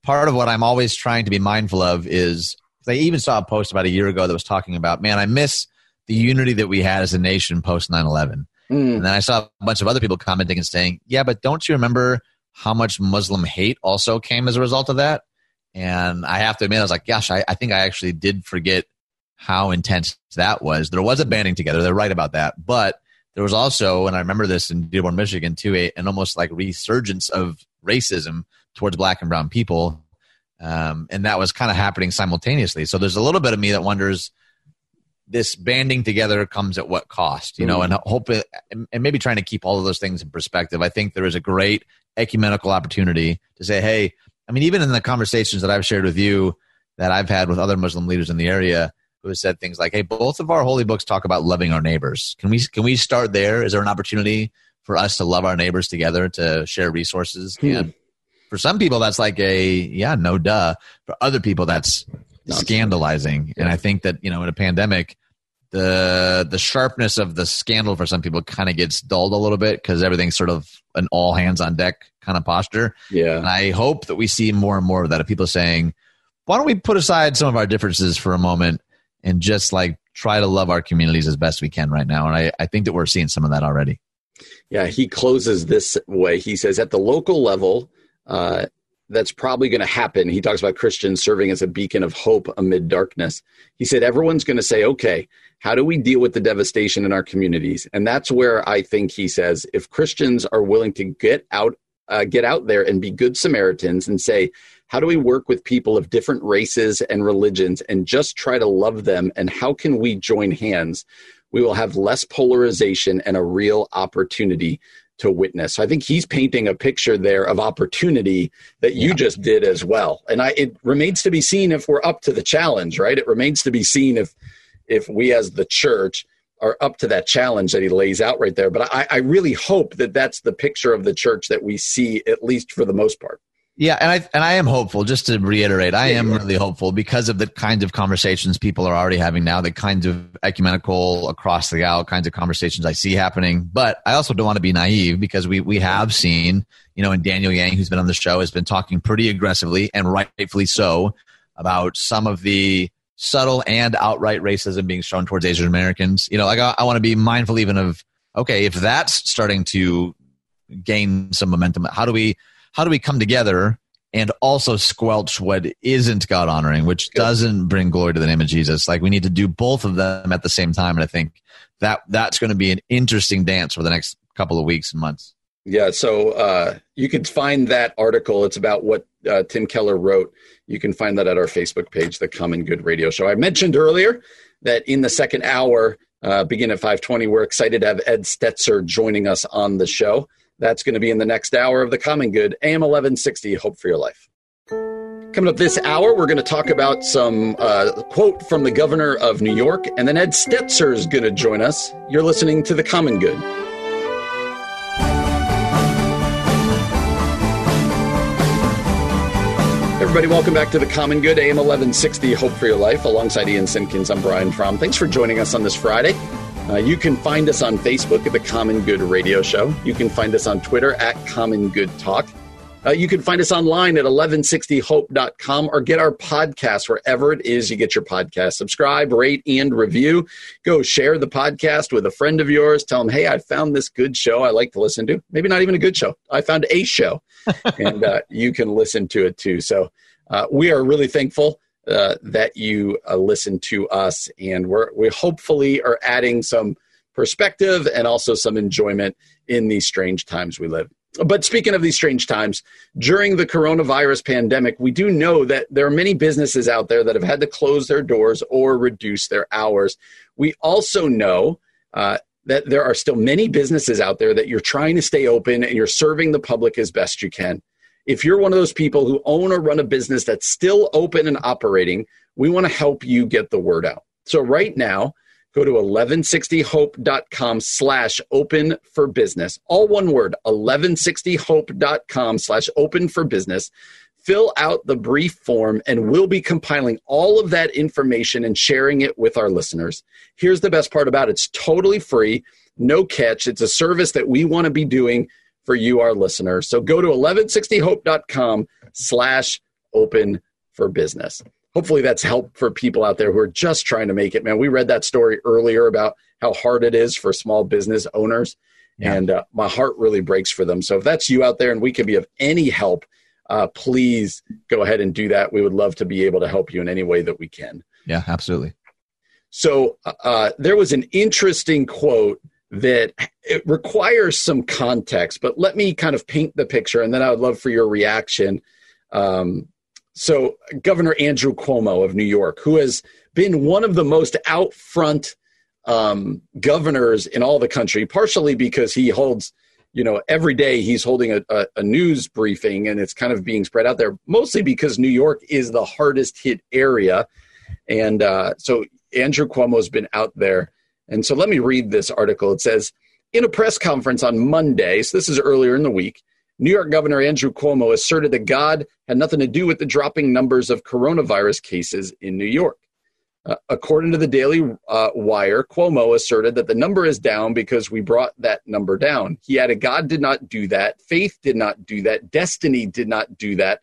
Part of what I'm always trying to be mindful of is I even saw a post about a year ago that was talking about, man, I miss the unity that we had as a nation post 9 11. Mm. And then I saw a bunch of other people commenting and saying, yeah, but don't you remember how much Muslim hate also came as a result of that? And I have to admit, I was like, gosh, I, I think I actually did forget how intense that was. There was a banding together. They're right about that. But there was also, and I remember this in Dearborn, Michigan, too, a, an almost like resurgence of racism towards black and brown people um, and that was kind of happening simultaneously. So there's a little bit of me that wonders this banding together comes at what cost, you know, mm. and hope it, and maybe trying to keep all of those things in perspective. I think there is a great ecumenical opportunity to say, hey, I mean, even in the conversations that I've shared with you, that I've had with other Muslim leaders in the area who have said things like, "Hey, both of our holy books talk about loving our neighbors. Can we can we start there? Is there an opportunity for us to love our neighbors together to share resources?" Hmm. And for some people, that's like a yeah, no duh. For other people, that's scandalizing. And I think that you know, in a pandemic, the the sharpness of the scandal for some people kind of gets dulled a little bit because everything's sort of an all hands on deck kind of posture. Yeah. And I hope that we see more and more of that of people saying, why don't we put aside some of our differences for a moment and just like try to love our communities as best we can right now? And I, I think that we're seeing some of that already. Yeah, he closes this way. He says, at the local level, uh, that's probably going to happen. He talks about Christians serving as a beacon of hope amid darkness. He said, everyone's going to say, okay, how do we deal with the devastation in our communities? And that's where I think he says, if Christians are willing to get out, uh, get out there and be good Samaritans and say, how do we work with people of different races and religions and just try to love them? And how can we join hands? We will have less polarization and a real opportunity to witness. So I think he's painting a picture there of opportunity that you yeah. just did as well. And I it remains to be seen if we're up to the challenge, right? It remains to be seen if if we as the church are up to that challenge that he lays out right there. But I, I really hope that that's the picture of the church that we see at least for the most part. Yeah, and I and I am hopeful. Just to reiterate, I am really hopeful because of the kinds of conversations people are already having now, the kinds of ecumenical across the aisle kinds of conversations I see happening. But I also don't want to be naive because we we have seen, you know, and Daniel Yang, who's been on the show, has been talking pretty aggressively and rightfully so about some of the subtle and outright racism being shown towards Asian Americans. You know, like I, I want to be mindful even of okay, if that's starting to gain some momentum, how do we how do we come together and also squelch what isn't God honoring, which doesn't bring glory to the name of Jesus. Like we need to do both of them at the same time. And I think that that's going to be an interesting dance for the next couple of weeks and months. Yeah. So uh, you can find that article. It's about what uh, Tim Keller wrote. You can find that at our Facebook page, the Common Good Radio Show. I mentioned earlier that in the second hour, uh, begin at 520, we're excited to have Ed Stetzer joining us on the show. That's going to be in the next hour of the Common Good, AM 1160, Hope for Your Life. Coming up this hour, we're going to talk about some uh, quote from the governor of New York, and then Ed Stetzer is going to join us. You're listening to The Common Good. Everybody, welcome back to The Common Good, AM 1160, Hope for Your Life. Alongside Ian Simpkins, I'm Brian Fromm. Thanks for joining us on this Friday. Uh, you can find us on Facebook at the Common Good Radio Show. You can find us on Twitter at Common Good Talk. Uh, you can find us online at 1160hope.com or get our podcast wherever it is you get your podcast. Subscribe, rate, and review. Go share the podcast with a friend of yours. Tell them, hey, I found this good show I like to listen to. Maybe not even a good show. I found a show, and uh, you can listen to it too. So uh, we are really thankful uh, that you uh, listen to us, and we're we hopefully are adding some perspective and also some enjoyment in these strange times we live. But speaking of these strange times, during the coronavirus pandemic, we do know that there are many businesses out there that have had to close their doors or reduce their hours. We also know uh, that there are still many businesses out there that you're trying to stay open and you're serving the public as best you can. If you're one of those people who own or run a business that's still open and operating, we want to help you get the word out. So right now, go to 1160hope.com slash open for business. All one word, 1160hope.com slash open for business. Fill out the brief form and we'll be compiling all of that information and sharing it with our listeners. Here's the best part about it. It's totally free, no catch. It's a service that we want to be doing for you, our listeners. So go to 1160hope.com slash open for business. Hopefully that's help for people out there who are just trying to make it, man. We read that story earlier about how hard it is for small business owners. Yeah. And uh, my heart really breaks for them. So if that's you out there and we can be of any help, uh, please go ahead and do that. We would love to be able to help you in any way that we can. Yeah, absolutely. So uh, there was an interesting quote that it requires some context, but let me kind of paint the picture and then I would love for your reaction. Um, so, Governor Andrew Cuomo of New York, who has been one of the most out front um, governors in all the country, partially because he holds you know, every day he's holding a, a, a, news briefing and it's kind of being spread out there, mostly because New York is the hardest hit area. And uh, so Andrew Cuomo's been out there. And so let me read this article. It says, in a press conference on Monday, so this is earlier in the week, New York Governor Andrew Cuomo asserted that God had nothing to do with the dropping numbers of coronavirus cases in New York. Uh, according to the Daily uh, Wire, Cuomo asserted that the number is down because we brought that number down. He added, God did not do that. Faith did not do that. Destiny did not do that.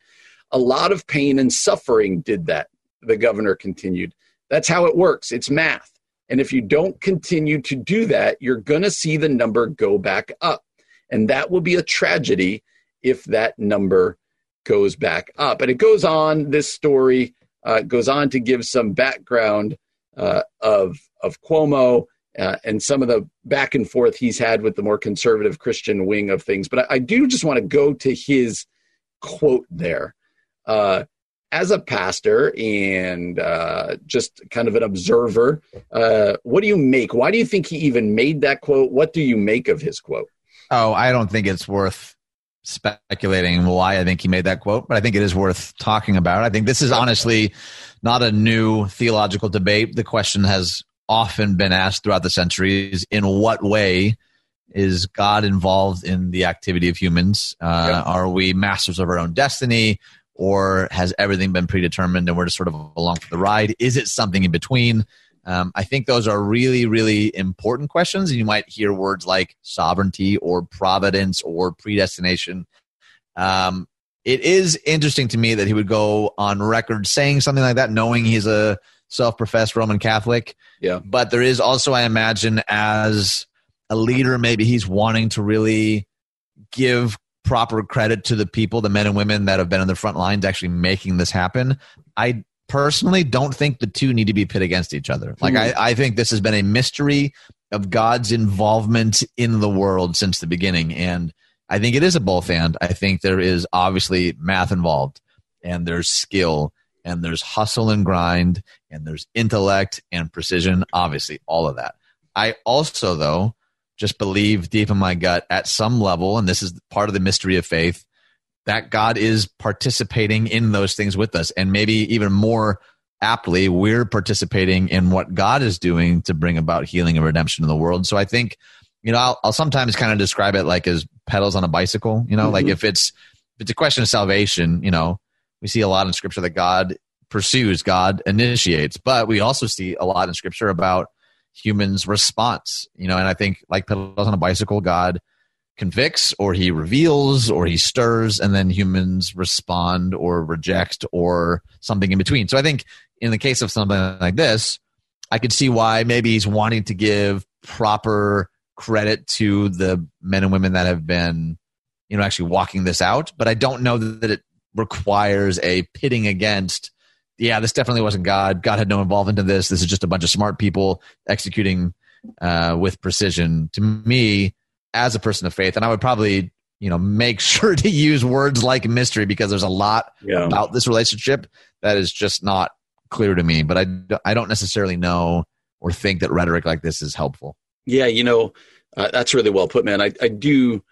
A lot of pain and suffering did that, the governor continued. That's how it works. It's math. And if you don't continue to do that, you're going to see the number go back up. And that will be a tragedy if that number goes back up. And it goes on, this story uh, goes on to give some background uh, of of Cuomo uh, and some of the back and forth he's had with the more conservative Christian wing of things. But I, I do just want to go to his quote there. Uh, as a pastor and uh, just kind of an observer, uh, what do you make? Why do you think he even made that quote? What do you make of his quote? Oh, I don't think it's worth speculating why I think he made that quote, but I think it is worth talking about. I think this is honestly not a new theological debate. The question has often been asked throughout the centuries in what way is God involved in the activity of humans? Uh, yeah. Are we masters of our own destiny? Or has everything been predetermined and we're just sort of along for the ride? Is it something in between? Um, I think those are really, really important questions. And you might hear words like sovereignty or providence or predestination. Um, it is interesting to me that he would go on record saying something like that, knowing he's a self professed Roman Catholic. Yeah. But there is also, I imagine, as a leader, maybe he's wanting to really give proper credit to the people, the men and women that have been on the front lines actually making this happen. I personally don't think the two need to be pit against each other. Like. I, hmm. I think this has been a mystery of God's involvement in the world since the beginning. And I think it is a both and. I think there is obviously math involved, and there's skill, and there's hustle and grind, and there's intellect and precision. Obviously, all of that. I also, though, just believe deep in my gut at some level, and this is part of the mystery of faith, that God is participating in those things with us. And maybe even more aptly, we're participating in what God is doing to bring about healing and redemption in the world. So I think, you know, I'll, I'll sometimes kind of describe it like as pedals on a bicycle, you know, mm-hmm. like if it's, if it's a question of salvation, you know, we see a lot in scripture that God pursues, God initiates, but we also see a lot in scripture about humans' response, you know, and I think like pedals on a bicycle, God convicts or he reveals or he stirs and then humans respond or reject or something in between. So i think in the case of something like this i could see why maybe he's wanting to give proper credit to the men and women that have been you know actually walking this out but i don't know that it requires a pitting against yeah this definitely wasn't god god had no involvement in this this is just a bunch of smart people executing uh, with precision to me as a person of faith, and I would probably you know make sure to use words like mystery because there's a lot yeah. about this relationship that is just not clear to me. But I I don't necessarily know or think that rhetoric like this is helpful. Yeah, you know, uh, that's really well put, man. I, I do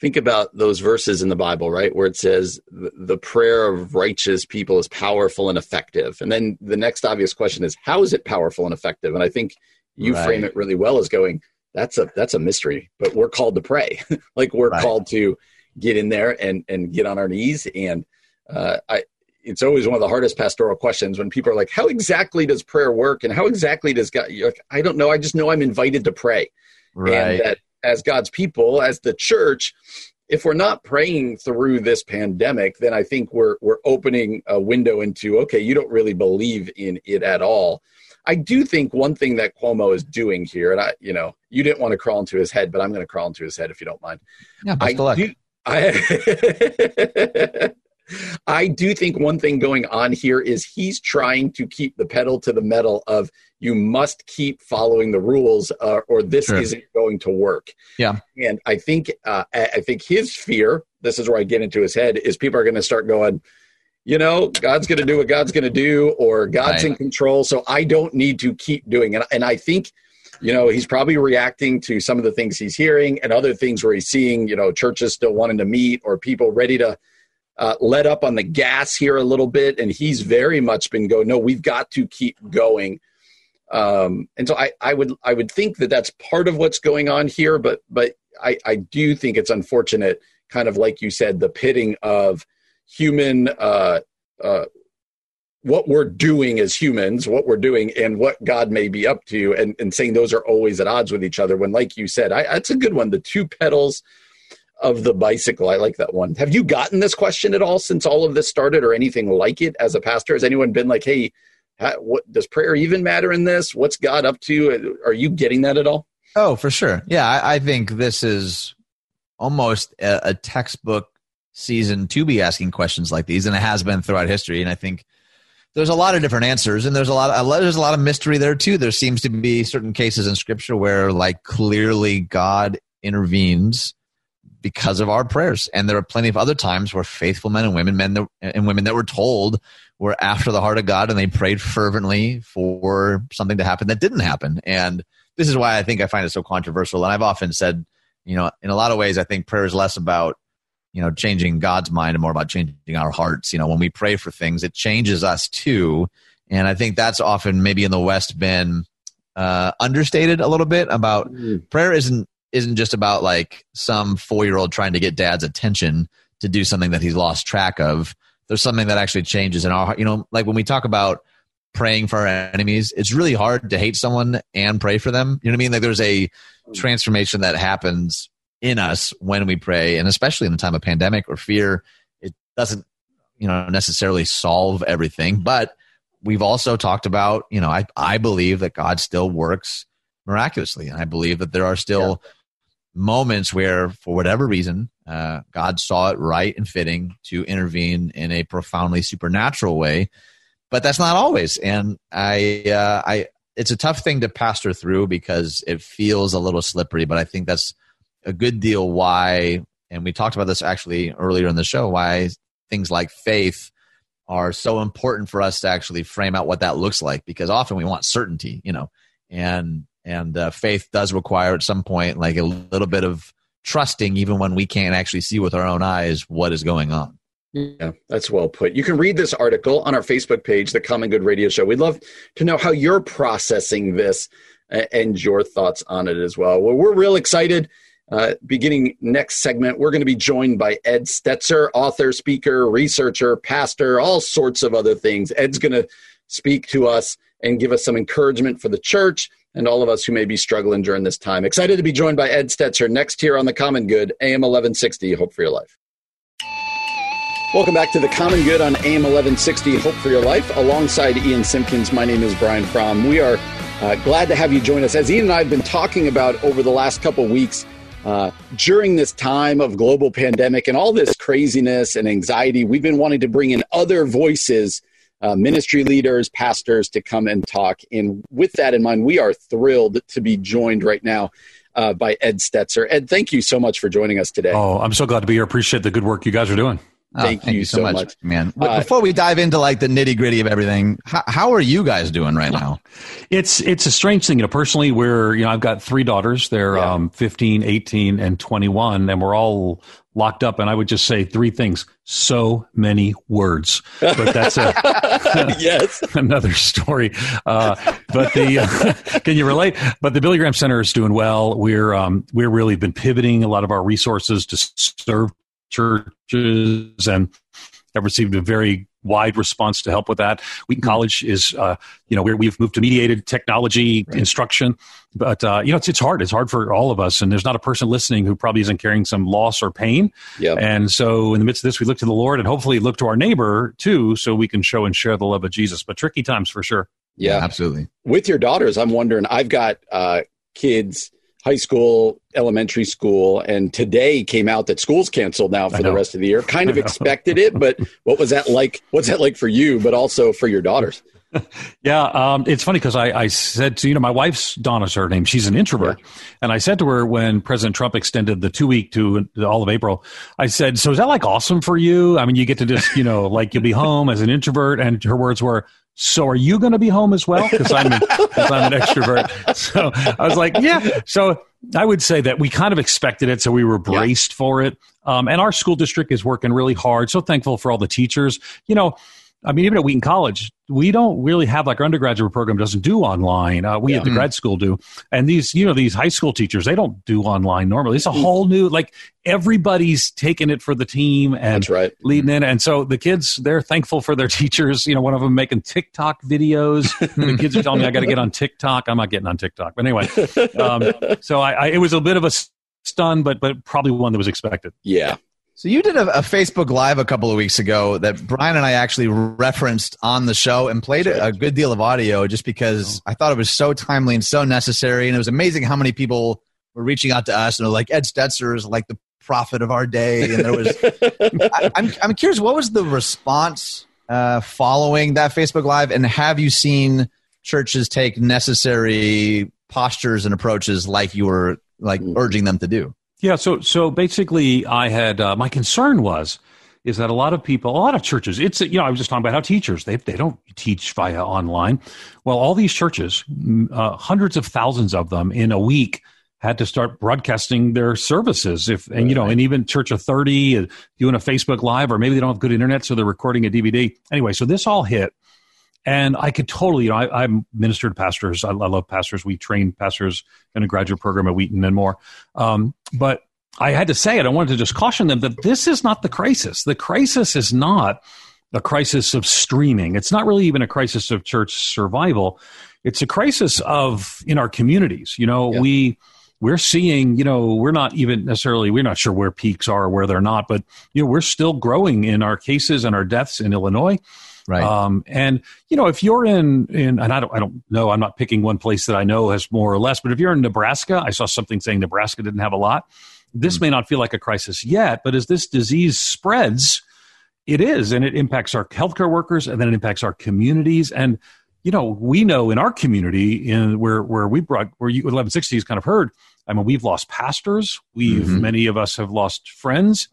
think about those verses in the Bible, right, where it says the prayer of righteous people is powerful and effective. And then the next obvious question is, how is it powerful and effective? And I think you right. frame it really well as going, that's a that's a mystery but we're called to pray like we're right. called to get in there and and get on our knees and uh, i it's always one of the hardest pastoral questions when people are like how exactly does prayer work and how exactly does god like, i don't know i just know i'm invited to pray right. and that as god's people as the church if we're not praying through this pandemic then i think we're we're opening a window into okay you don't really believe in it at all I do think one thing that Cuomo is doing here, and I, you know, you didn't want to crawl into his head, but I'm going to crawl into his head if you don't mind. Yeah, best I of luck. Do, I, I do think one thing going on here is he's trying to keep the pedal to the metal of you must keep following the rules uh, or this sure. isn't going to work. Yeah. And I think uh, I think his fear, this is where I get into his head, is people are going to start going, you know, God's going to do what God's going to do, or God's right. in control. So I don't need to keep doing it. And I think you know, he's probably reacting to some of the things he's hearing and other things where he's seeing, you know, churches still wanting to meet or people ready to uh, let up on the gas here a little bit. And he's very much been going, no, we've got to keep going. Um, and so I, I would I would think that that's part of what's going on here, but but I, I do think it's unfortunate, kind of like you said, the pitting of human uh, uh, what we're doing as humans, what we're doing, and what God may be up to, and, and saying those are always at odds with each other. When, like you said, I, that's a good one. The two pedals of the bicycle. I like that one. Have you gotten this question at all since all of this started, or anything like it as a pastor? Has anyone been like, "Hey, what does prayer even matter in this? What's God up to?" Are you getting that at all? Oh, for sure. Yeah, I, I think this is almost a, a textbook season to be asking questions like these, and it has been throughout history. And I think there's a lot of different answers, and there's a lot. Of, there's a lot of mystery there too. There seems to be certain cases in Scripture where, like, clearly God intervenes because of our prayers, and there are plenty of other times where faithful men and women, men that, and women that were told were after the heart of God, and they prayed fervently for something to happen that didn't happen. And this is why I think I find it so controversial. And I've often said, you know, in a lot of ways, I think prayer is less about you know changing god's mind and more about changing our hearts you know when we pray for things it changes us too and i think that's often maybe in the west been uh, understated a little bit about mm. prayer isn't isn't just about like some four year old trying to get dad's attention to do something that he's lost track of there's something that actually changes in our heart you know like when we talk about praying for our enemies it's really hard to hate someone and pray for them you know what i mean like there's a transformation that happens in us when we pray, and especially in the time of pandemic or fear, it doesn't, you know, necessarily solve everything. But we've also talked about, you know, I I believe that God still works miraculously, and I believe that there are still yeah. Moments where, for whatever reason, uh, God saw it right and fitting to intervene in a profoundly supernatural way. But that's not always, and I uh, I it's a tough thing to pastor through because it feels a little slippery. But I think that's a good deal why, and we talked about this actually earlier in the show, why things like faith are so important for us to actually frame out what that looks like because often we want certainty, you know, and and uh, faith does require at some point like a little bit of trusting even when we can't actually see with our own eyes what is going on. Yeah, that's well put. You can read this article on our Facebook page, The Common Good Radio Show. We'd love to know how you're processing this and your thoughts on it as well. Well, we're real excited uh, beginning next segment, we're going to be joined by Ed Stetzer, author, speaker, researcher, pastor, all sorts of other things. Ed's going to speak to us and give us some encouragement for the church and all of us who may be struggling during this time. Excited to be joined by Ed Stetzer next here on The Common Good, AM 1160, Hope for Your Life. Welcome back to The Common Good on AM 1160, Hope for Your Life. Alongside Ian Simpkins, my name is Brian Fromm. We are uh, glad to have you join us. As Ian and I have been talking about over the last couple weeks, uh, during this time of global pandemic and all this craziness and anxiety, we've been wanting to bring in other voices, uh, ministry leaders, pastors to come and talk. And with that in mind, we are thrilled to be joined right now uh, by Ed Stetzer. Ed, thank you so much for joining us today. Oh, I'm so glad to be here. Appreciate the good work you guys are doing. Oh, thank, thank, you, so much, much. man. Uh, Before we dive into like the nitty gritty of everything, how, how, are you guys doing right now? It's it's a strange thing, you know. Personally, we're you know I've got three daughters. They're yeah. um, 15, 18, and 21, and we're all locked up. And I would just say three things: so many words. But that's a yes another story. Uh, but the uh, can you relate? But the Billy Graham Center is doing well. We're um, we're really been pivoting a lot of our resources to serve churches and have received a very wide response to help with that. Wheaton mm-hmm. College is, uh, you know, where we've moved to mediated technology right. instruction, but uh, you know, it's it's hard. It's hard for all of us, and there's not a person listening who probably isn't carrying some loss or pain. Yep. And so, in the midst of this, we look to the Lord, and hopefully look to our neighbor too, so we can show and share the love of Jesus. But tricky times for sure. Yeah, absolutely. With your daughters, I'm wondering. I've got uh, kids high school, elementary school, and today came out that school's canceled now for the rest of the year. Kind of expected it, but what was that like? What's that like for you, but also for your daughters? yeah, um, it's funny because I, I, said to you know my wife's Donna's her name. She's an introvert, yeah. and I said to her when President Trump extended the two week to all of April, I said, "So is that like awesome for you? I mean, you get to just you know like you'll be home as an introvert." And her words were, so are you going to be home as well? Because I'm, an, I'm an extrovert. So I was like, yeah. So I would say that we kind of expected it, so we were braced yeah. for it. Um, and our school district is working really hard. So thankful for all the teachers. You know, I mean, even at Wheaton College, we don't really have like our undergraduate program doesn't do online. Uh, we yeah. at the grad school do, and these you know these high school teachers they don't do online normally. It's a mm-hmm. whole new like everybody's taking it for the team and right. leading in, and so the kids they're thankful for their teachers. You know, one of them making TikTok videos. the kids are telling me I got to get on TikTok. I'm not getting on TikTok, but anyway, um, so I, I, it was a bit of a stun, but but probably one that was expected. Yeah, so you did a, a, Facebook Live a couple of weeks ago that Brian and I actually referenced on the show and played a good deal of audio just because I thought it was so timely and so necessary. And it was amazing how many people were reaching out to us and were like, Ed Stetzer is like the prophet of our day. And there was, I, I'm, I'm curious, what was the response uh, following that Facebook Live? And have you seen churches take necessary postures and approaches like you were like mm. urging them to do? Yeah, so so basically, I had uh, my concern was is that a lot of people, a lot of churches, it's you know I was just talking about how teachers they they don't teach via online. Well, all these churches, uh, hundreds of thousands of them in a week had to start broadcasting their services if and you know and even church of 30 uh, doing a facebook live or maybe they don't have good internet so they're recording a dvd anyway so this all hit and I could totally, you know, I, I'm ministered pastors. I, I, love pastors. We train pastors in a graduate program at Wheaton and more. Um, but I had to say it. I wanted to just caution them that this is not the crisis. The crisis is not a crisis of streaming. It's not really even a crisis of church survival. It's a crisis of in our communities. You know, yeah. we we're seeing, you know, we're not even necessarily we're not sure where peaks are or where they're not, but you know, we're still growing in our cases and our deaths in Illinois. Right. Um, and you know, if you're in in and I don't I don't know, I'm not picking one place that I know has more or less, but if you're in Nebraska, I saw something saying Nebraska didn't have a lot. This mm may not feel like a crisis yet, but as this disease spreads, it is, and it impacts our healthcare workers, and then it impacts our communities. And you know, we know in our community, in where where we brought where you 1160 has kind of heard. I mean, we've lost pastors. We've mm-hmm. many of us have lost friends.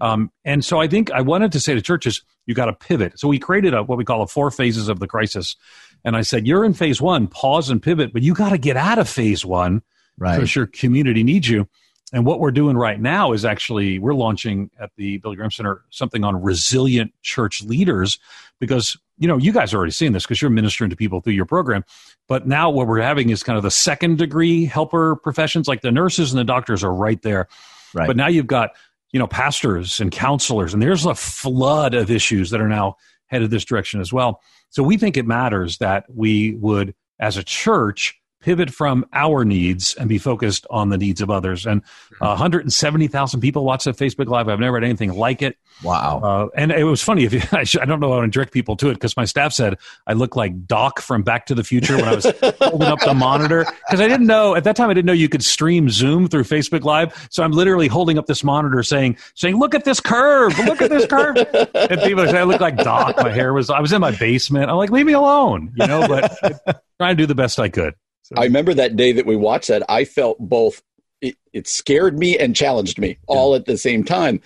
Um, and so I think I wanted to say to churches, you got to pivot. So we created a, what we call a four phases of the crisis. And I said, you're in phase one, pause and pivot, but you got to get out of phase one right. because your community needs you. And what we're doing right now is actually we're launching at the Billy Graham Center something on resilient church leaders because you know you guys are already seeing this because you're ministering to people through your program. But now what we're having is kind of the second degree helper professions, like the nurses and the doctors are right there. Right. But now you've got you know, pastors and counselors, and there's a flood of issues that are now headed this direction as well. So we think it matters that we would, as a church, pivot from our needs and be focused on the needs of others. And uh, 170,000 people watched that Facebook Live. I've never had anything like it. Wow. Uh, and it was funny. If you, I, should, I don't know how to direct people to it because my staff said I look like Doc from Back to the Future when I was holding up the monitor because I didn't know at that time I didn't know you could stream Zoom through Facebook Live. So I'm literally holding up this monitor saying saying Look at this curve. Look at this curve. and people say I look like Doc. My hair was. I was in my basement. I'm like, leave me alone. You know, but trying to do the best I could. So. I remember that day that we watched that. I felt both. It, it scared me and challenged me all at the same time.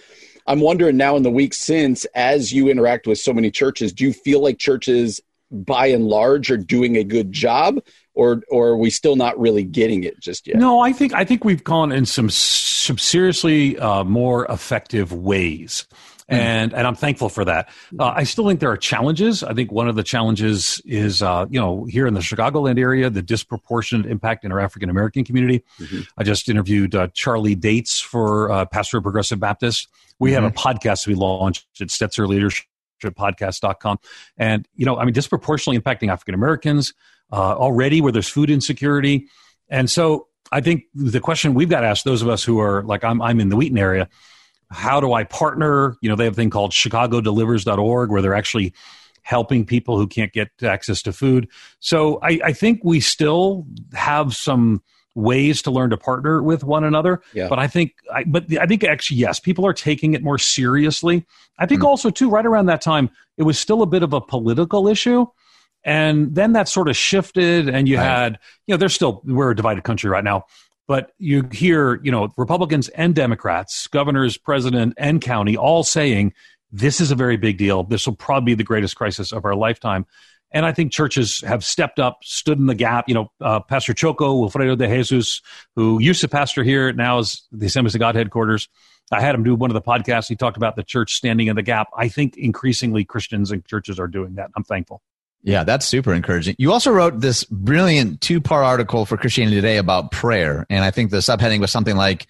I'm wondering now in the weeks since, as you interact with so many churches, do you feel like churches, by and large, are doing a good job, or or are we still not really getting it just yet? No, I think I think we've gone in some, some seriously uh, more effective ways. Mm. and and I'm thankful for that. Uh, I still think there are challenges. I think one of the challenges is uh, you know here in the Chicagoland area, the disproportionate impact in our African American community. Mm-hmm. I just interviewed uh, Charlie Dates for uh, Pastor of Progressive Baptist. We mm-hmm. have a mm-hmm. podcast we launched at Stetzer Leadership podcast.com and you know i mean disproportionately impacting african americans uh, already where there's food insecurity and so i think the question we've got to ask those of us who are like i'm, I'm in the wheaton area how do I partner? You know, they have a thing called chicagodelivers.org where they're actually helping people who can't get access to food. So I, I think we still have some ways to learn to partner with one another. Yeah. But I think, I, but I think actually, yes, people are taking it more seriously. I think mm. also too, right around that time, it was still a bit of a political issue. And then that sort of shifted, and you right. had, you know, there's still, we're a divided country right now. But you hear, you know, Republicans and Democrats, governors, president, and county all saying this is a very big deal. This will probably be the greatest crisis of our lifetime. And I think churches have stepped up, stood in the gap. You know, uh, Pastor Choco Wilfredo de Jesus, who used to pastor here, now is the Assemblies of God headquarters. I had him do one of the podcasts. He talked about the church standing in the gap. I think increasingly Christians and churches are doing that. I'm thankful. Yeah, that's super encouraging. You also wrote this brilliant two part article for Christianity Today about prayer. And I think the subheading was something like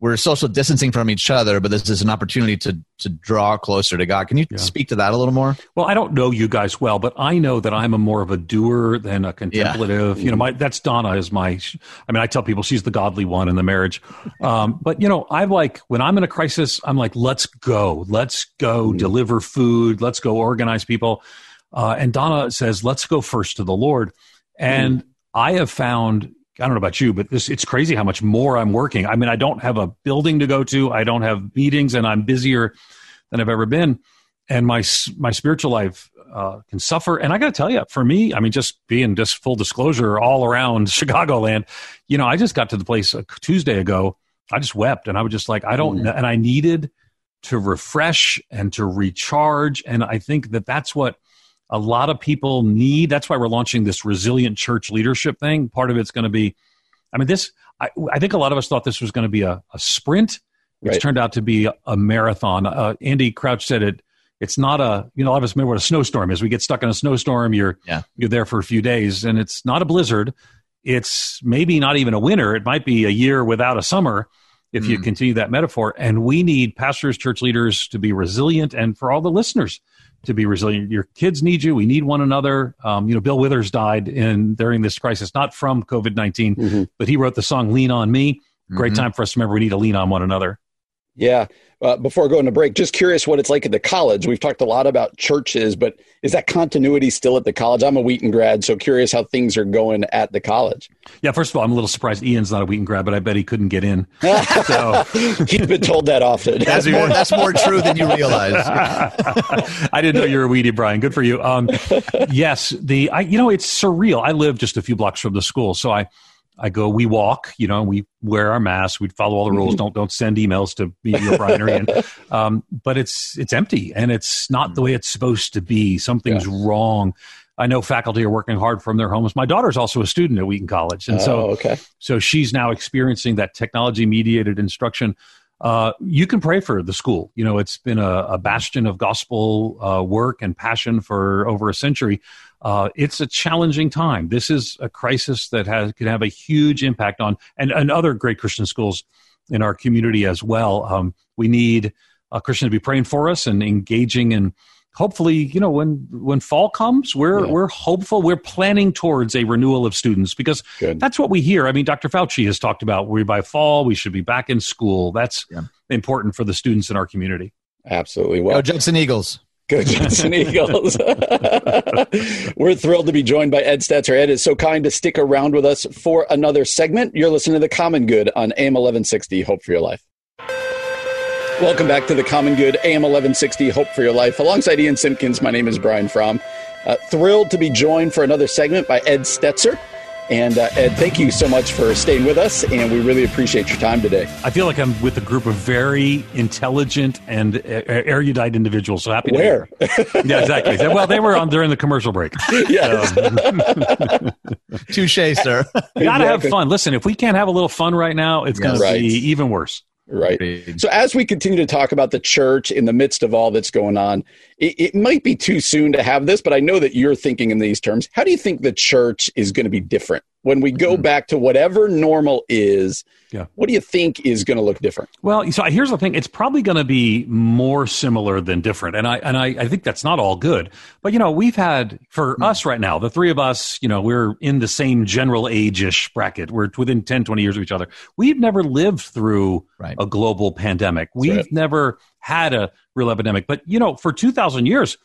we're social distancing from each other, but this is an opportunity to to draw closer to God. Can you yeah. speak to that a little more? Well, I don't know you guys well, but I know that I'm a more of a doer than a contemplative. Yeah. You know, my that's Donna is my. I mean, I tell people she's the godly one in the marriage, um, but you know, I like when I'm in a crisis, I'm like, let's go, let's go mm. deliver food, let's go organize people, uh, and Donna says, let's go first to the Lord, and mm. I have found I don't know about you, but this it's crazy how much more I'm working. I mean, I don't have a building to go to, I don't have meetings, and I'm busier than I've ever been. And my my spiritual life uh, can suffer. And I got to tell you, for me, I mean, just being just full disclosure all around Chicagoland, you know, I just got to the place a Tuesday ago. I just wept, and I was just like, I don't, mm. and I needed to refresh and to recharge. And I think that that's what a lot of people need. That's why we're launching this resilient church leadership thing. Part of it's going to be, I mean, this, I, I, think a lot of us thought this was going to be a, a sprint. It's right. turned out to be a, a marathon. Uh, Andy Crouch said it. It's not a, you know, a lot of us remember what a snowstorm is. We get stuck in a snowstorm. You're, yeah. you're there for a few days and it's not a blizzard. It's maybe not even a winter. It might be a year without a summer if mm. you continue that metaphor. And we need pastors, church leaders to be resilient and for all the listeners to be resilient. Your kids need you. We need one another. Um, you know, Bill Withers died in during this crisis, not from COVID 19, mm-hmm. but he wrote the song "Lean on Me." Great mm-hmm. time for us to remember we need to lean on one another. Yeah. Uh, before going to break, just curious what it's like at the college. We've talked a lot about churches, but is that continuity still at the college? I'm a Wheaton grad, so curious how things are going at the college. Yeah, first of all, I'm a little surprised Ian's not a Wheaton grad, but I bet he couldn't get in. so he's been told that often. That's more, that's more true than you realize. I didn't know you were a Wheatie, Brian. Good for you. Um, yes, the I, you know it's surreal. I live just a few blocks from the school, so I I go, we walk, you know, we wear our masks, we follow all the rules. Mm-hmm. don't don't send emails to me or Brian or Ian. Um, but it's it's empty and it's not the way it's supposed to be. Something's yeah. wrong. I know faculty are working hard from their homes. My daughter's also a student at Wheaton College, and oh, so okay. so she's now experiencing that technology mediated instruction. Uh, you can pray for the school. You know, it's been a, a bastion of gospel uh, work and passion for over a century. Uh, it's a challenging time. This is a crisis that has can have a huge impact on and, and other great Christian schools in our community as well. Um, we need a Christian to be praying for us and engaging and hopefully, you know, when when fall comes, we're yeah. we're hopeful. We're planning towards a renewal of students because Good. that's what we hear. I mean, Dr. Fauci has talked about we by fall we should be back in school. That's yeah. important for the students in our community. Absolutely. Well, Go Judson Eagles. Go Judson Eagles. We're thrilled to be joined by Ed Stetzer. Ed is so kind to stick around with us for another segment. You're listening to The Common Good on AM 1160. Hope for your life. Welcome back to The Common Good, AM 1160. Hope for your life. Alongside Ian Simpkins, my name is Brian Fromm. Uh, thrilled to be joined for another segment by Ed Stetzer. And uh, Ed, thank you so much for staying with us, and we really appreciate your time today. I feel like I'm with a group of very intelligent and erudite individuals. So happy. Where? yeah, exactly. Well, they were on during the commercial break. Yes. Touche, sir. You gotta exactly. have fun. Listen, if we can't have a little fun right now, it's yes. going right. to be even worse. Right. So, as we continue to talk about the church in the midst of all that's going on, it, it, might be too soon to have this, but I know that you're thinking in these terms. How do you think the church is going to be different when we go mm-hmm. back to whatever normal is? Yeah. What do you think is going to look different? Well, so here's the thing: it's probably going to be more similar than different, and I and I, I think that's not all good. But you know, we've had for mm-hmm. us right now, the three of us, you know, we're in the same general age-ish bracket. We're within 10, 20 years of each other. We've never lived through right. a global pandemic. We've right. never had a real epidemic. But you know, for two thousand years.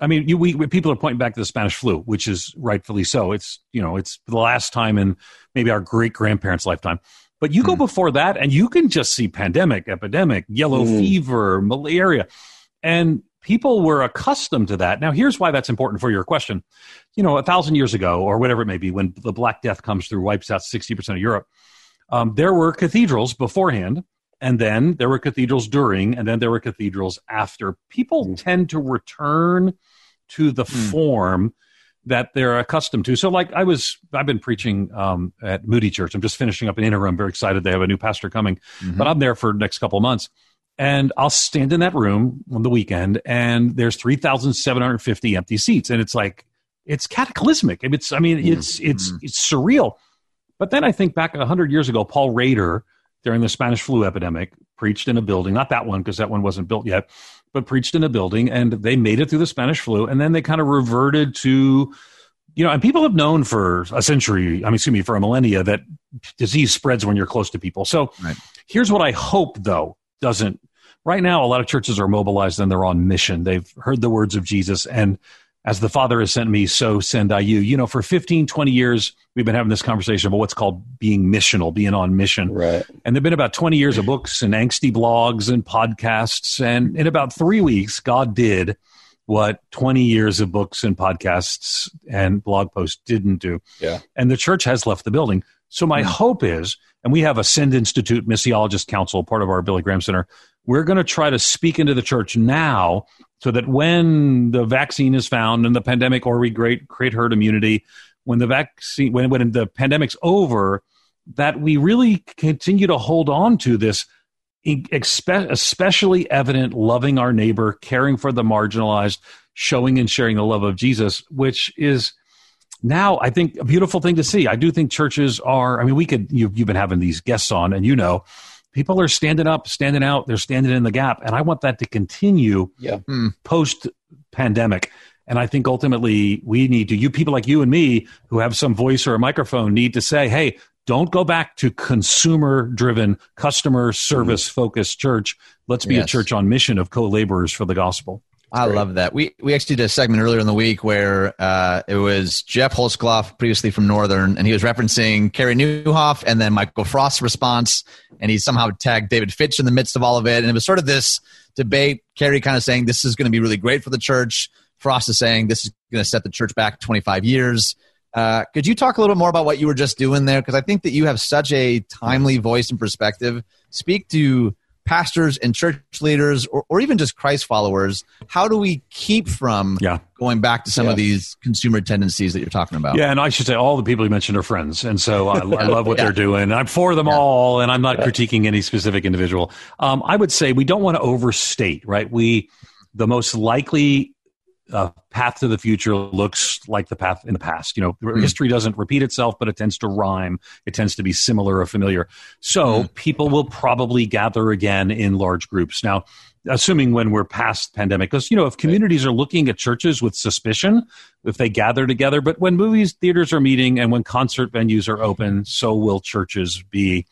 I mean, you, we, people are pointing back to the Spanish flu, which is rightfully so. It's you know, it's the last time in maybe our great grandparents' lifetime but you go mm. before that and you can just see pandemic, epidemic, yellow mm. fever, malaria. And people were accustomed to that. Now, here's why that's important for your question. You know, a thousand years ago, or whatever it may be, when the Black Death comes through, wipes out 60% of Europe, um, there were cathedrals beforehand, and then there were cathedrals during, and then there were cathedrals after. People mm. tend to return to the mm. form that they're accustomed to. So, like I was, I've been preaching um, at Moody Church. I'm just finishing up an interim. Very excited. They have a new pastor coming, mm-hmm. but I'm there for the next couple of months. And I'll stand in that room on the weekend, and there's 3,750 empty seats, and it's like it's cataclysmic. It's, I mean, mm-hmm. it's it's it's surreal. But then I think back hundred years ago, Paul Rader during the Spanish flu epidemic preached in a building, not that one because that one wasn't built yet, but preached in a building and they made it through the Spanish flu. And then they kind of reverted to, you know, and people have known for a century, I mean, excuse me, for a millennia that disease spreads when you're close to people. So right. here's what I hope, though, doesn't. Right now, a lot of churches are mobilized and they're on mission. They've heard the words of Jesus and as the Father has sent me, so send I you. You know, for 15, 20 years, we've been having this conversation about what's called being missional, being on mission. Right. And there have been about 20 years of books and angsty blogs and podcasts. And in about three weeks, God did what 20 years of books and podcasts and blog posts didn't do. Yeah. And the church has left the building. So my mm. hope is, and we have a Send Institute Missiologist Council, part of our Billy Graham Center. We're going to try to speak into the church now so that when the vaccine is found and the pandemic or we create, create herd immunity, when the vaccine, when, when the pandemic's over, that we really continue to hold on to this especially evident loving our neighbor, caring for the marginalized, showing and sharing the love of Jesus, which is now I think a beautiful thing to see. I do think churches are, I mean, we could, you've, you've been having these guests on and you know, people are standing up, standing out, they're standing in the gap. And I want that to continue yeah. Hmm. post pandemic. And I think ultimately we need to, you people like you and me who have some voice or a microphone need to say, hey, don't go back to consumer driven, customer service focused church. Let's be yes. a church on mission of co laborers for the gospel. I great. love that. We we actually did a segment earlier in the week where uh, it was Jeff Holzkloff, previously from Northern, and he was referencing Carey Nieuwhof and then Michael Frost's response, and he somehow tagged David Fitch in the midst of all of it, and it was sort of this debate. Carey kind of saying this is going to be really great for the church. Frost is saying this is going to set the church back 25 years. Uh, could you talk a little bit more about what you were just doing there? Because I think that you have such a timely voice and perspective. Speak to pastors and church leaders or, or even just Christ followers, how do we keep from yeah. going back to some yeah. of these consumer tendencies that you're talking about? Yeah, and I should say all the people you mentioned are friends. And so I, I love what yeah. they're doing. I'm for them all, and I'm not critiquing any specific individual. Um, I would say we don't want to overstate, right? We, the most likely uh, path to the future looks like the path in the past. You know, mm. history doesn't repeat itself, but it tends to rhyme. It tends to be similar or familiar. So mm. people will probably gather again in large groups. Now, assuming when we're past pandemic, because, you know, if communities are looking at churches with suspicion, if they gather together, but when movies theaters are meeting and when concert venues are open, so will churches be.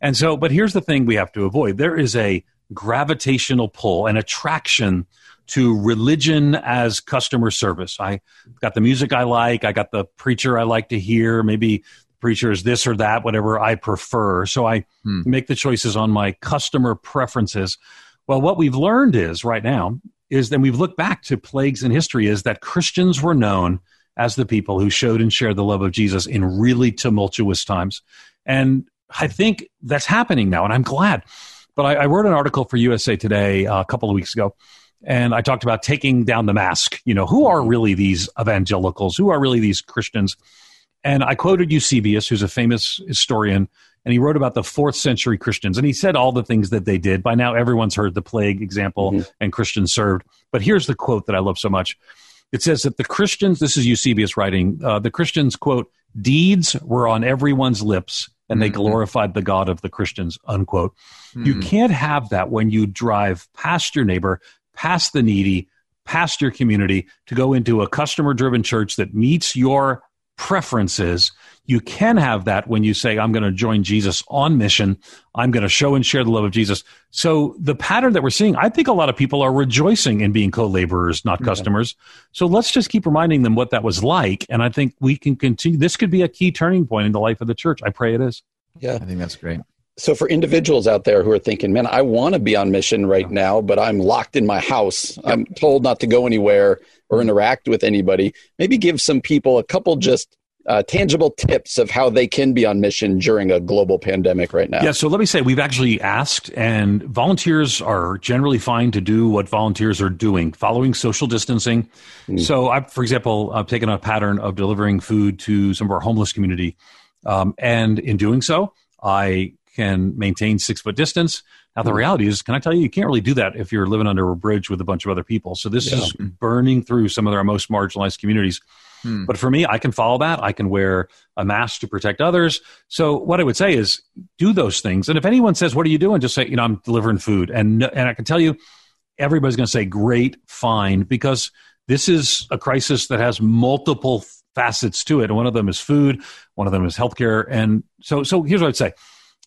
And so, but here's the thing we have to avoid there is a gravitational pull, an attraction to religion as customer service. I got the music I like, I got the preacher I like to hear, maybe the preacher is this or that, whatever I prefer. So I hmm. make the choices on my customer preferences. Well, what we've learned is right now is then we've looked back to plagues in history is that Christians were known as the people who showed and shared the love of Jesus in really tumultuous times. And I think that's happening now, and I'm glad. But I, I wrote an article for USA Today uh, a couple of weeks ago and I talked about taking down the mask. You know, who are really these evangelicals? Who are really these Christians? And I quoted Eusebius, who's a famous historian, and he wrote about the fourth century Christians. And he said all the things that they did. By now, everyone's heard the plague example mm-hmm. and Christians served. But here's the quote that I love so much it says that the Christians, this is Eusebius writing, uh, the Christians, quote, deeds were on everyone's lips and they mm-hmm. glorified the God of the Christians, unquote. Mm-hmm. You can't have that when you drive past your neighbor past the needy, past your community to go into a customer driven church that meets your preferences. You can have that when you say, I'm going to join Jesus on mission. I'm going to show and share the love of Jesus. So the pattern that we're seeing, I think a lot of people are rejoicing in being co-laborers, not customers. So let's just keep reminding them what that was like. And I think we can continue. This could be a key turning point in the life of the church. I pray it is. Yeah. I think that's great so for individuals out there who are thinking, man, I want to be on mission right now, but I'm locked in my house. I'm told not to go anywhere or interact with anybody. Maybe give some people a couple just uh, tangible tips of how they can be on mission during a global pandemic right now? Yeah, so let me say we've actually asked, and volunteers are generally fine to do what volunteers are doing, following social distancing. Mm. So, I, for example, I've taken a pattern of delivering food to some of our homeless community, um, and in doing so, I can maintain six foot distance. Now, the mm. reality is, can I tell you, you can't really do that if you're living under a bridge with a bunch of other people. So, this yeah. is burning through some of our most marginalized communities. Hmm. But for me, I can follow that. I can wear a mask to protect others. So what I would say is do those things. And if anyone says, "What are you doing?" just say, "You know, I'm delivering food." And and I can tell you, everybody's going to say, "Great, fine," because this is a crisis that has multiple facets to it. And one of them is food. One of them is healthcare. And so so here's what I'd say.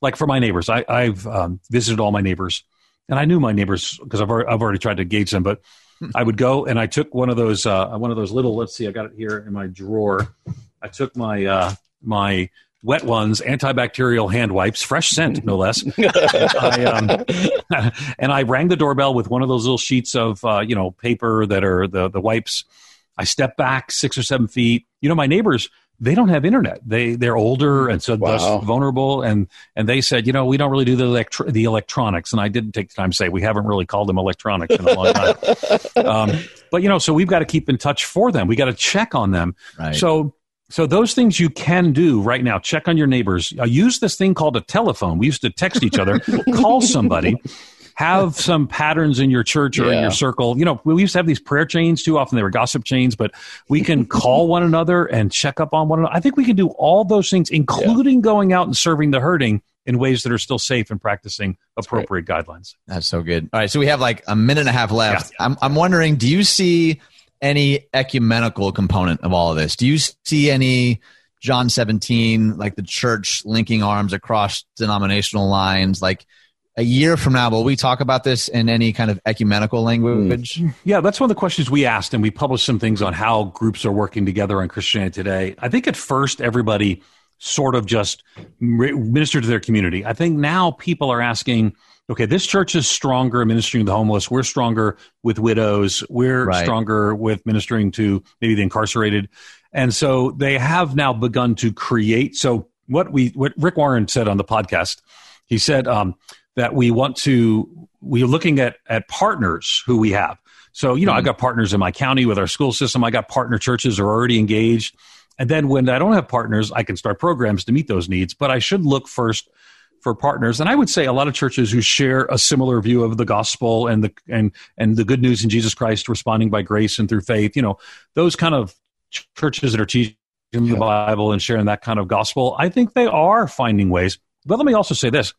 Like for my neighbors, I, I've um, visited all my neighbors, and I knew my neighbors because I've already, I've already tried to gauge them, but I would go and I took one of those uh, one of those little. Let's see, I got it here in my drawer. I took my uh, my wet ones, antibacterial hand wipes, fresh scent, no less. I, um, and I rang the doorbell with one of those little sheets of uh, you know paper that are the the wipes. I stepped back six or seven feet. You know, my neighbors they don't have internet. They they're older and so wow. thus vulnerable. And and they said, you know, we don't really do the electro- the electronics. And I didn't take the time to say we haven't really called them electronics in a long time. um, but you know, so we've got to keep in touch for them. We got to check on them. Right. So so those things you can do right now. Check on your neighbors. Uh, use this thing called a telephone. We used to text each other. call somebody have some patterns in your church or yeah. in your circle. You know, we used to have these prayer chains too often. They were gossip chains, but we can call one another and check up on one another. I think we can do all those things, including yeah. going out and serving the hurting in ways that are still safe and practicing appropriate guidelines. That's so good. All right, so we have like a minute and a half left. Yeah. I'm I'm wondering, do you see any ecumenical component of all of this? Do you see any John 17, like the church linking arms across denominational lines, like a year from now, will we talk about this in any kind of ecumenical language? Hmm. Yeah, that's one of the questions we asked, and we published some things on how groups are working together on Christianity Today. I think at first everybody sort of just ministered to their community. I think now people are asking, okay, this church is stronger ministering to the homeless. We're stronger with widows. We're right. stronger with ministering to maybe the incarcerated. And so they have now begun to create. So what we, what Rick Warren said on the podcast, he said, um, that we want to we're looking at at partners who we have. So, you know, mm-hmm. I've got partners in my county with our school system. I got partner churches are already engaged. And then when I don't have partners, I can start programs to meet those needs. But I should look first for partners. And I would say a lot of churches who share a similar view of the gospel and the and and the good news in Jesus Christ, responding by grace and through faith. You know, those kind of churches that are teaching the Bible and sharing that kind of gospel. I think they are finding ways. But let me also say this: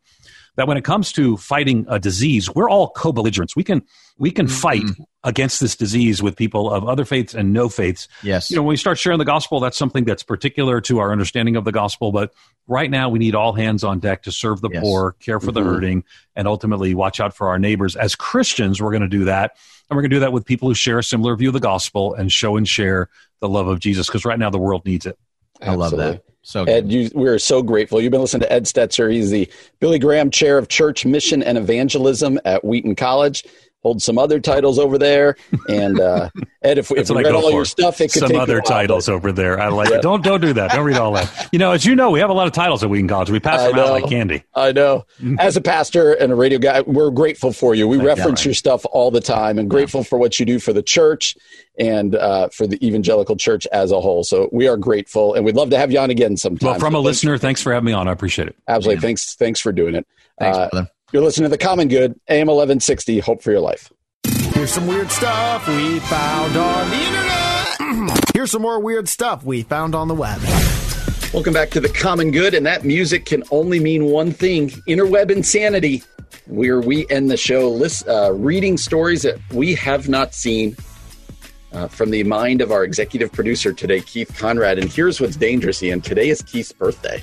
that when it comes to fighting a disease, we're all co-belligerents. We can we can mm-hmm. fight against this disease with people of other faiths and no faiths. Yes. You know, when we start sharing the gospel, that's something that's particular to our understanding of the gospel. But right now, we need all hands on deck to serve the yes. poor, care for mm-hmm. the hurting, and ultimately watch out for our neighbors. As Christians, we're going to do that. And we're going to do that with people who share a similar view of the gospel and show and share the love of Jesus because right now the world needs it. I love that. So Ed, you, we're so grateful. You've been listening to Ed Stetzer. He's the Billy Graham Chair of Church Mission and Evangelism at Wheaton College hold some other titles over there. And uh, Ed, if, if we read all for. your stuff, it could some take other titles over there. I like yeah. it. Don't don't do that. Don't read all that. You know, as you know, we have a lot of titles at Wheaton College. We pass them out like candy. I know. Mm-hmm. As a pastor and a radio guy, we're grateful for you. We Thank reference right. your stuff all the time, and grateful yeah. for what you do for the church and uh, for the evangelical church as a whole. So we are grateful, and we'd love to have you on again sometime. Well, from a listener, thanks for having me on. I appreciate it. Absolutely. Yeah. Thanks. Thanks for doing it. Thanks, uh, brother. You're listening to the Common Good, AM 1160. Hope for your life. Here's some weird stuff we found on the internet. Here's some more weird stuff we found on the web. Welcome back to the Common Good, and that music can only mean one thing: interweb insanity. Where we end the show list, uh, reading stories that we have not seen uh, from the mind of our executive producer today, Keith Conrad. And here's what's dangerous, Ian. Today is Keith's birthday,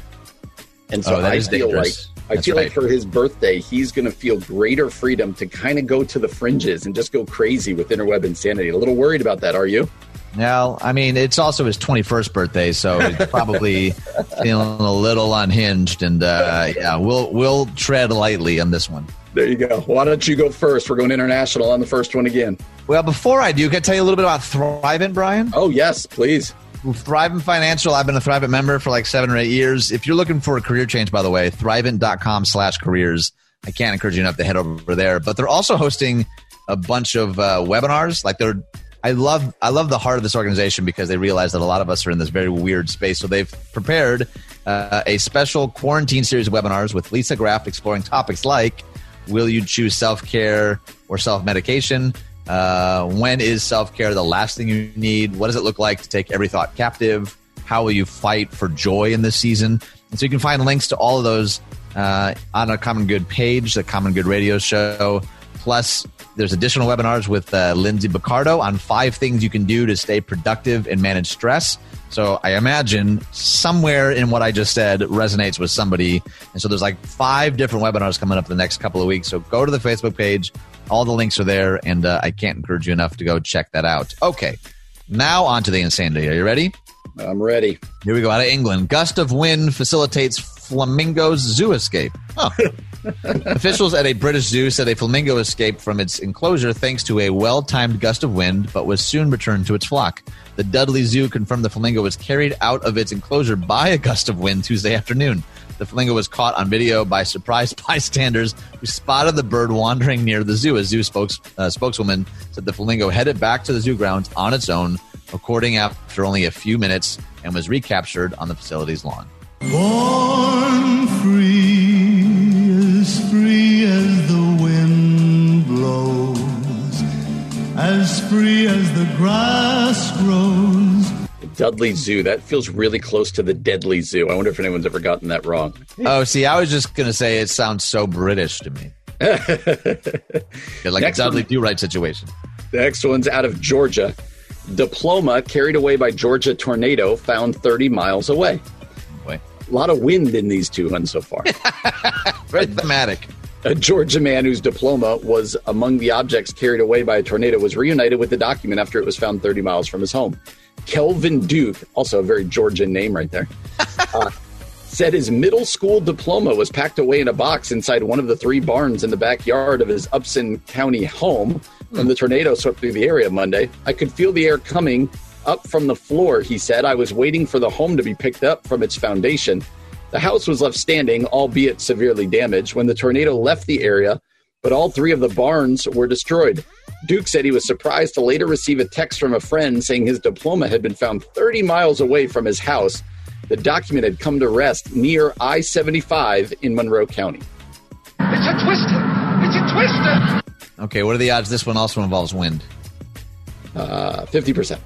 and so oh, I feel dangerous. like I feel right. like for his birthday, he's going to feel greater freedom to kind of go to the fringes and just go crazy with interweb insanity. A little worried about that, are you? Well, I mean, it's also his 21st birthday, so he's probably feeling a little unhinged. And uh, yeah, we'll we'll tread lightly on this one. There you go. Why don't you go first? We're going international on the first one again. Well, before I do, can I tell you a little bit about Thrivent, Brian? Oh yes, please. Thrivent Financial. I've been a Thrivent member for like seven or eight years. If you're looking for a career change, by the way, thrivent.com slash careers. I can't encourage you enough to head over there. But they're also hosting a bunch of uh, webinars. Like they're, I love, I love the heart of this organization because they realize that a lot of us are in this very weird space. So they've prepared uh, a special quarantine series of webinars with Lisa Graff exploring topics like Will you choose self care or self medication? Uh, when is self care the last thing you need? What does it look like to take every thought captive? How will you fight for joy in this season? And so you can find links to all of those uh, on a Common Good page, the Common Good radio show. Plus, there's additional webinars with uh, Lindsay Baccardo on five things you can do to stay productive and manage stress. So I imagine somewhere in what I just said resonates with somebody. And so there's like five different webinars coming up the next couple of weeks. So go to the Facebook page. All the links are there. And uh, I can't encourage you enough to go check that out. Okay. Now on to the insanity. Are you ready? I'm ready. Here we go. Out of England. Gust of wind facilitates flamingo's zoo escape. Officials at a British zoo said a flamingo escaped from its enclosure thanks to a well timed gust of wind, but was soon returned to its flock. The Dudley Zoo confirmed the flamingo was carried out of its enclosure by a gust of wind Tuesday afternoon. The flamingo was caught on video by surprised bystanders who spotted the bird wandering near the zoo. A zoo spokes, uh, spokeswoman said the flamingo headed back to the zoo grounds on its own, according after only a few minutes, and was recaptured on the facility's lawn. Born free, as free as the wind blows, as free as the grass grows. Dudley Zoo. That feels really close to the Deadly Zoo. I wonder if anyone's ever gotten that wrong. Oh, see, I was just going to say it sounds so British to me. like Next a Dudley one. Do Right situation. The next one's out of Georgia. Diploma carried away by Georgia tornado found 30 miles away. Boy, A lot of wind in these two, ones so far. very thematic. A Georgia man whose diploma was among the objects carried away by a tornado was reunited with the document after it was found 30 miles from his home. Kelvin Duke, also a very Georgian name right there, uh, said his middle school diploma was packed away in a box inside one of the three barns in the backyard of his Upson County home when the tornado swept through the area Monday. I could feel the air coming up from the floor, he said. I was waiting for the home to be picked up from its foundation. The house was left standing, albeit severely damaged, when the tornado left the area, but all three of the barns were destroyed. Duke said he was surprised to later receive a text from a friend saying his diploma had been found 30 miles away from his house. The document had come to rest near I 75 in Monroe County. It's a twister! It's a twister! Okay, what are the odds this one also involves wind? Uh, 50%.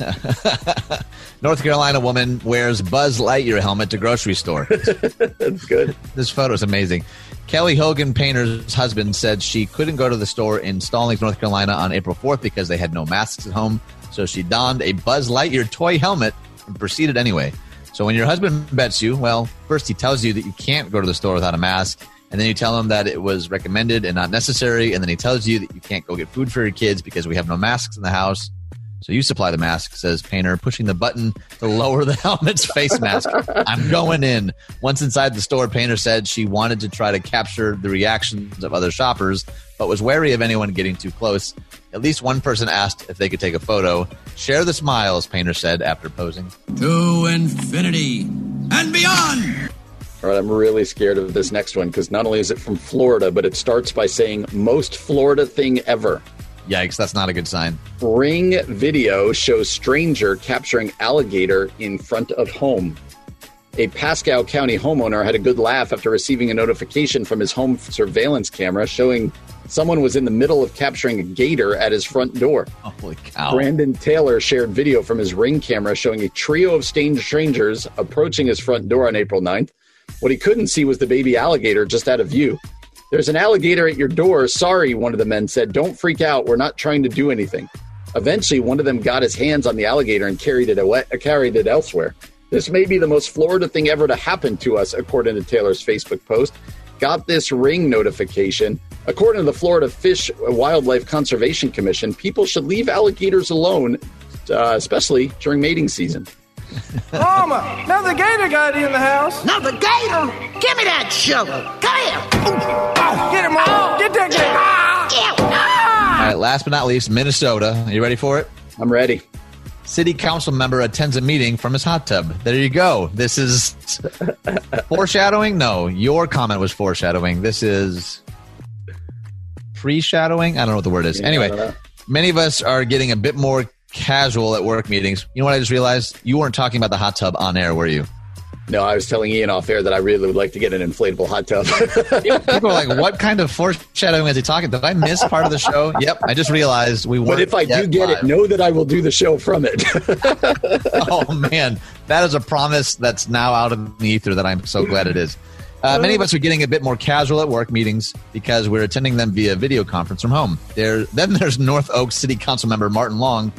North Carolina woman wears Buzz Lightyear helmet to grocery store. That's good. this photo is amazing. Kelly Hogan Painter's husband said she couldn't go to the store in Stallings, North Carolina on April 4th because they had no masks at home. So she donned a Buzz Lightyear toy helmet and proceeded anyway. So when your husband bets you, well, first he tells you that you can't go to the store without a mask, and then you tell him that it was recommended and not necessary, and then he tells you that you can't go get food for your kids because we have no masks in the house. So you supply the mask, says Painter, pushing the button to lower the helmet's face mask. I'm going in. Once inside the store, Painter said she wanted to try to capture the reactions of other shoppers, but was wary of anyone getting too close. At least one person asked if they could take a photo. Share the smiles, Painter said after posing. To infinity and beyond. All right, I'm really scared of this next one because not only is it from Florida, but it starts by saying most Florida thing ever. Yikes, that's not a good sign. Ring video shows stranger capturing alligator in front of home. A Pasco County homeowner had a good laugh after receiving a notification from his home surveillance camera showing someone was in the middle of capturing a gator at his front door. Holy cow. Brandon Taylor shared video from his ring camera showing a trio of strange strangers approaching his front door on April 9th. What he couldn't see was the baby alligator just out of view. There's an alligator at your door. Sorry, one of the men said. Don't freak out. We're not trying to do anything. Eventually, one of them got his hands on the alligator and carried it away, uh, carried it elsewhere. This may be the most Florida thing ever to happen to us, according to Taylor's Facebook post. Got this ring notification. According to the Florida Fish Wildlife Conservation Commission, people should leave alligators alone, uh, especially during mating season. Mama, now the gator got in the house. Now the gator! Give me that shovel. Come here! Get him, Mama! Oh. Get that gator! Yeah. All right, last but not least, Minnesota. Are you ready for it? I'm ready. City council member attends a meeting from his hot tub. There you go. This is foreshadowing. No, your comment was foreshadowing. This is pre-shadowing. I don't know what the word is. Anyway, many of us are getting a bit more casual at work meetings. You know what I just realized? You weren't talking about the hot tub on air, were you? No, I was telling Ian off air that I really would like to get an inflatable hot tub. People are like, "What kind of foreshadowing is he talking?" Did I miss part of the show? Yep, I just realized we weren't. but if I do get live. it, know that I will do the show from it. oh man, that is a promise that's now out of the ether. That I'm so glad it is. Uh, many of us are getting a bit more casual at work meetings because we're attending them via video conference from home. There, then there's North Oaks City Council member Martin Long,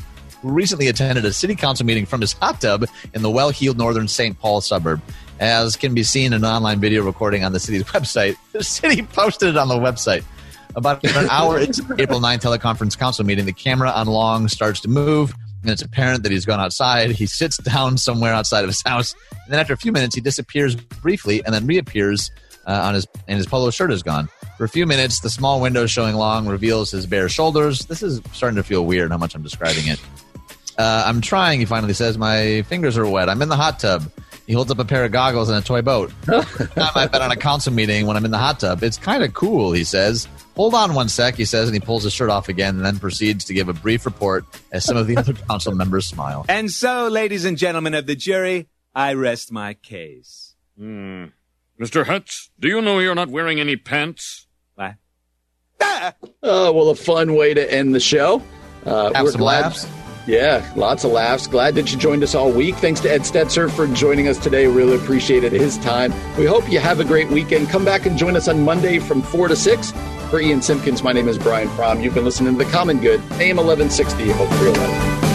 who recently attended a city council meeting from his hot tub in the well-heeled northern St. Paul suburb. As can be seen in an online video recording on the city's website, the city posted it on the website. About an hour into the April 9 teleconference council meeting, the camera on Long starts to move, and it's apparent that he's gone outside. He sits down somewhere outside of his house, and then after a few minutes, he disappears briefly and then reappears uh, on his and his polo shirt is gone. For a few minutes, the small window showing Long reveals his bare shoulders. This is starting to feel weird how much I'm describing it. Uh, I'm trying, he finally says. My fingers are wet. I'm in the hot tub. He holds up a pair of goggles and a toy boat. I've been on a council meeting when I'm in the hot tub. It's kind of cool, he says. Hold on one sec, he says, and he pulls his shirt off again and then proceeds to give a brief report as some of the other council members smile. And so, ladies and gentlemen of the jury, I rest my case. Mr. Hutz, do you know you're not wearing any pants? What? Oh, well, a fun way to end the show. Uh, Have we're some glad- laughs. Yeah, lots of laughs. Glad that you joined us all week. Thanks to Ed Stetzer for joining us today. Really appreciated his time. We hope you have a great weekend. Come back and join us on Monday from 4 to 6. For Ian Simpkins, my name is Brian Fromm. You've been listening to The Common Good, AM 1160, Hope for your life.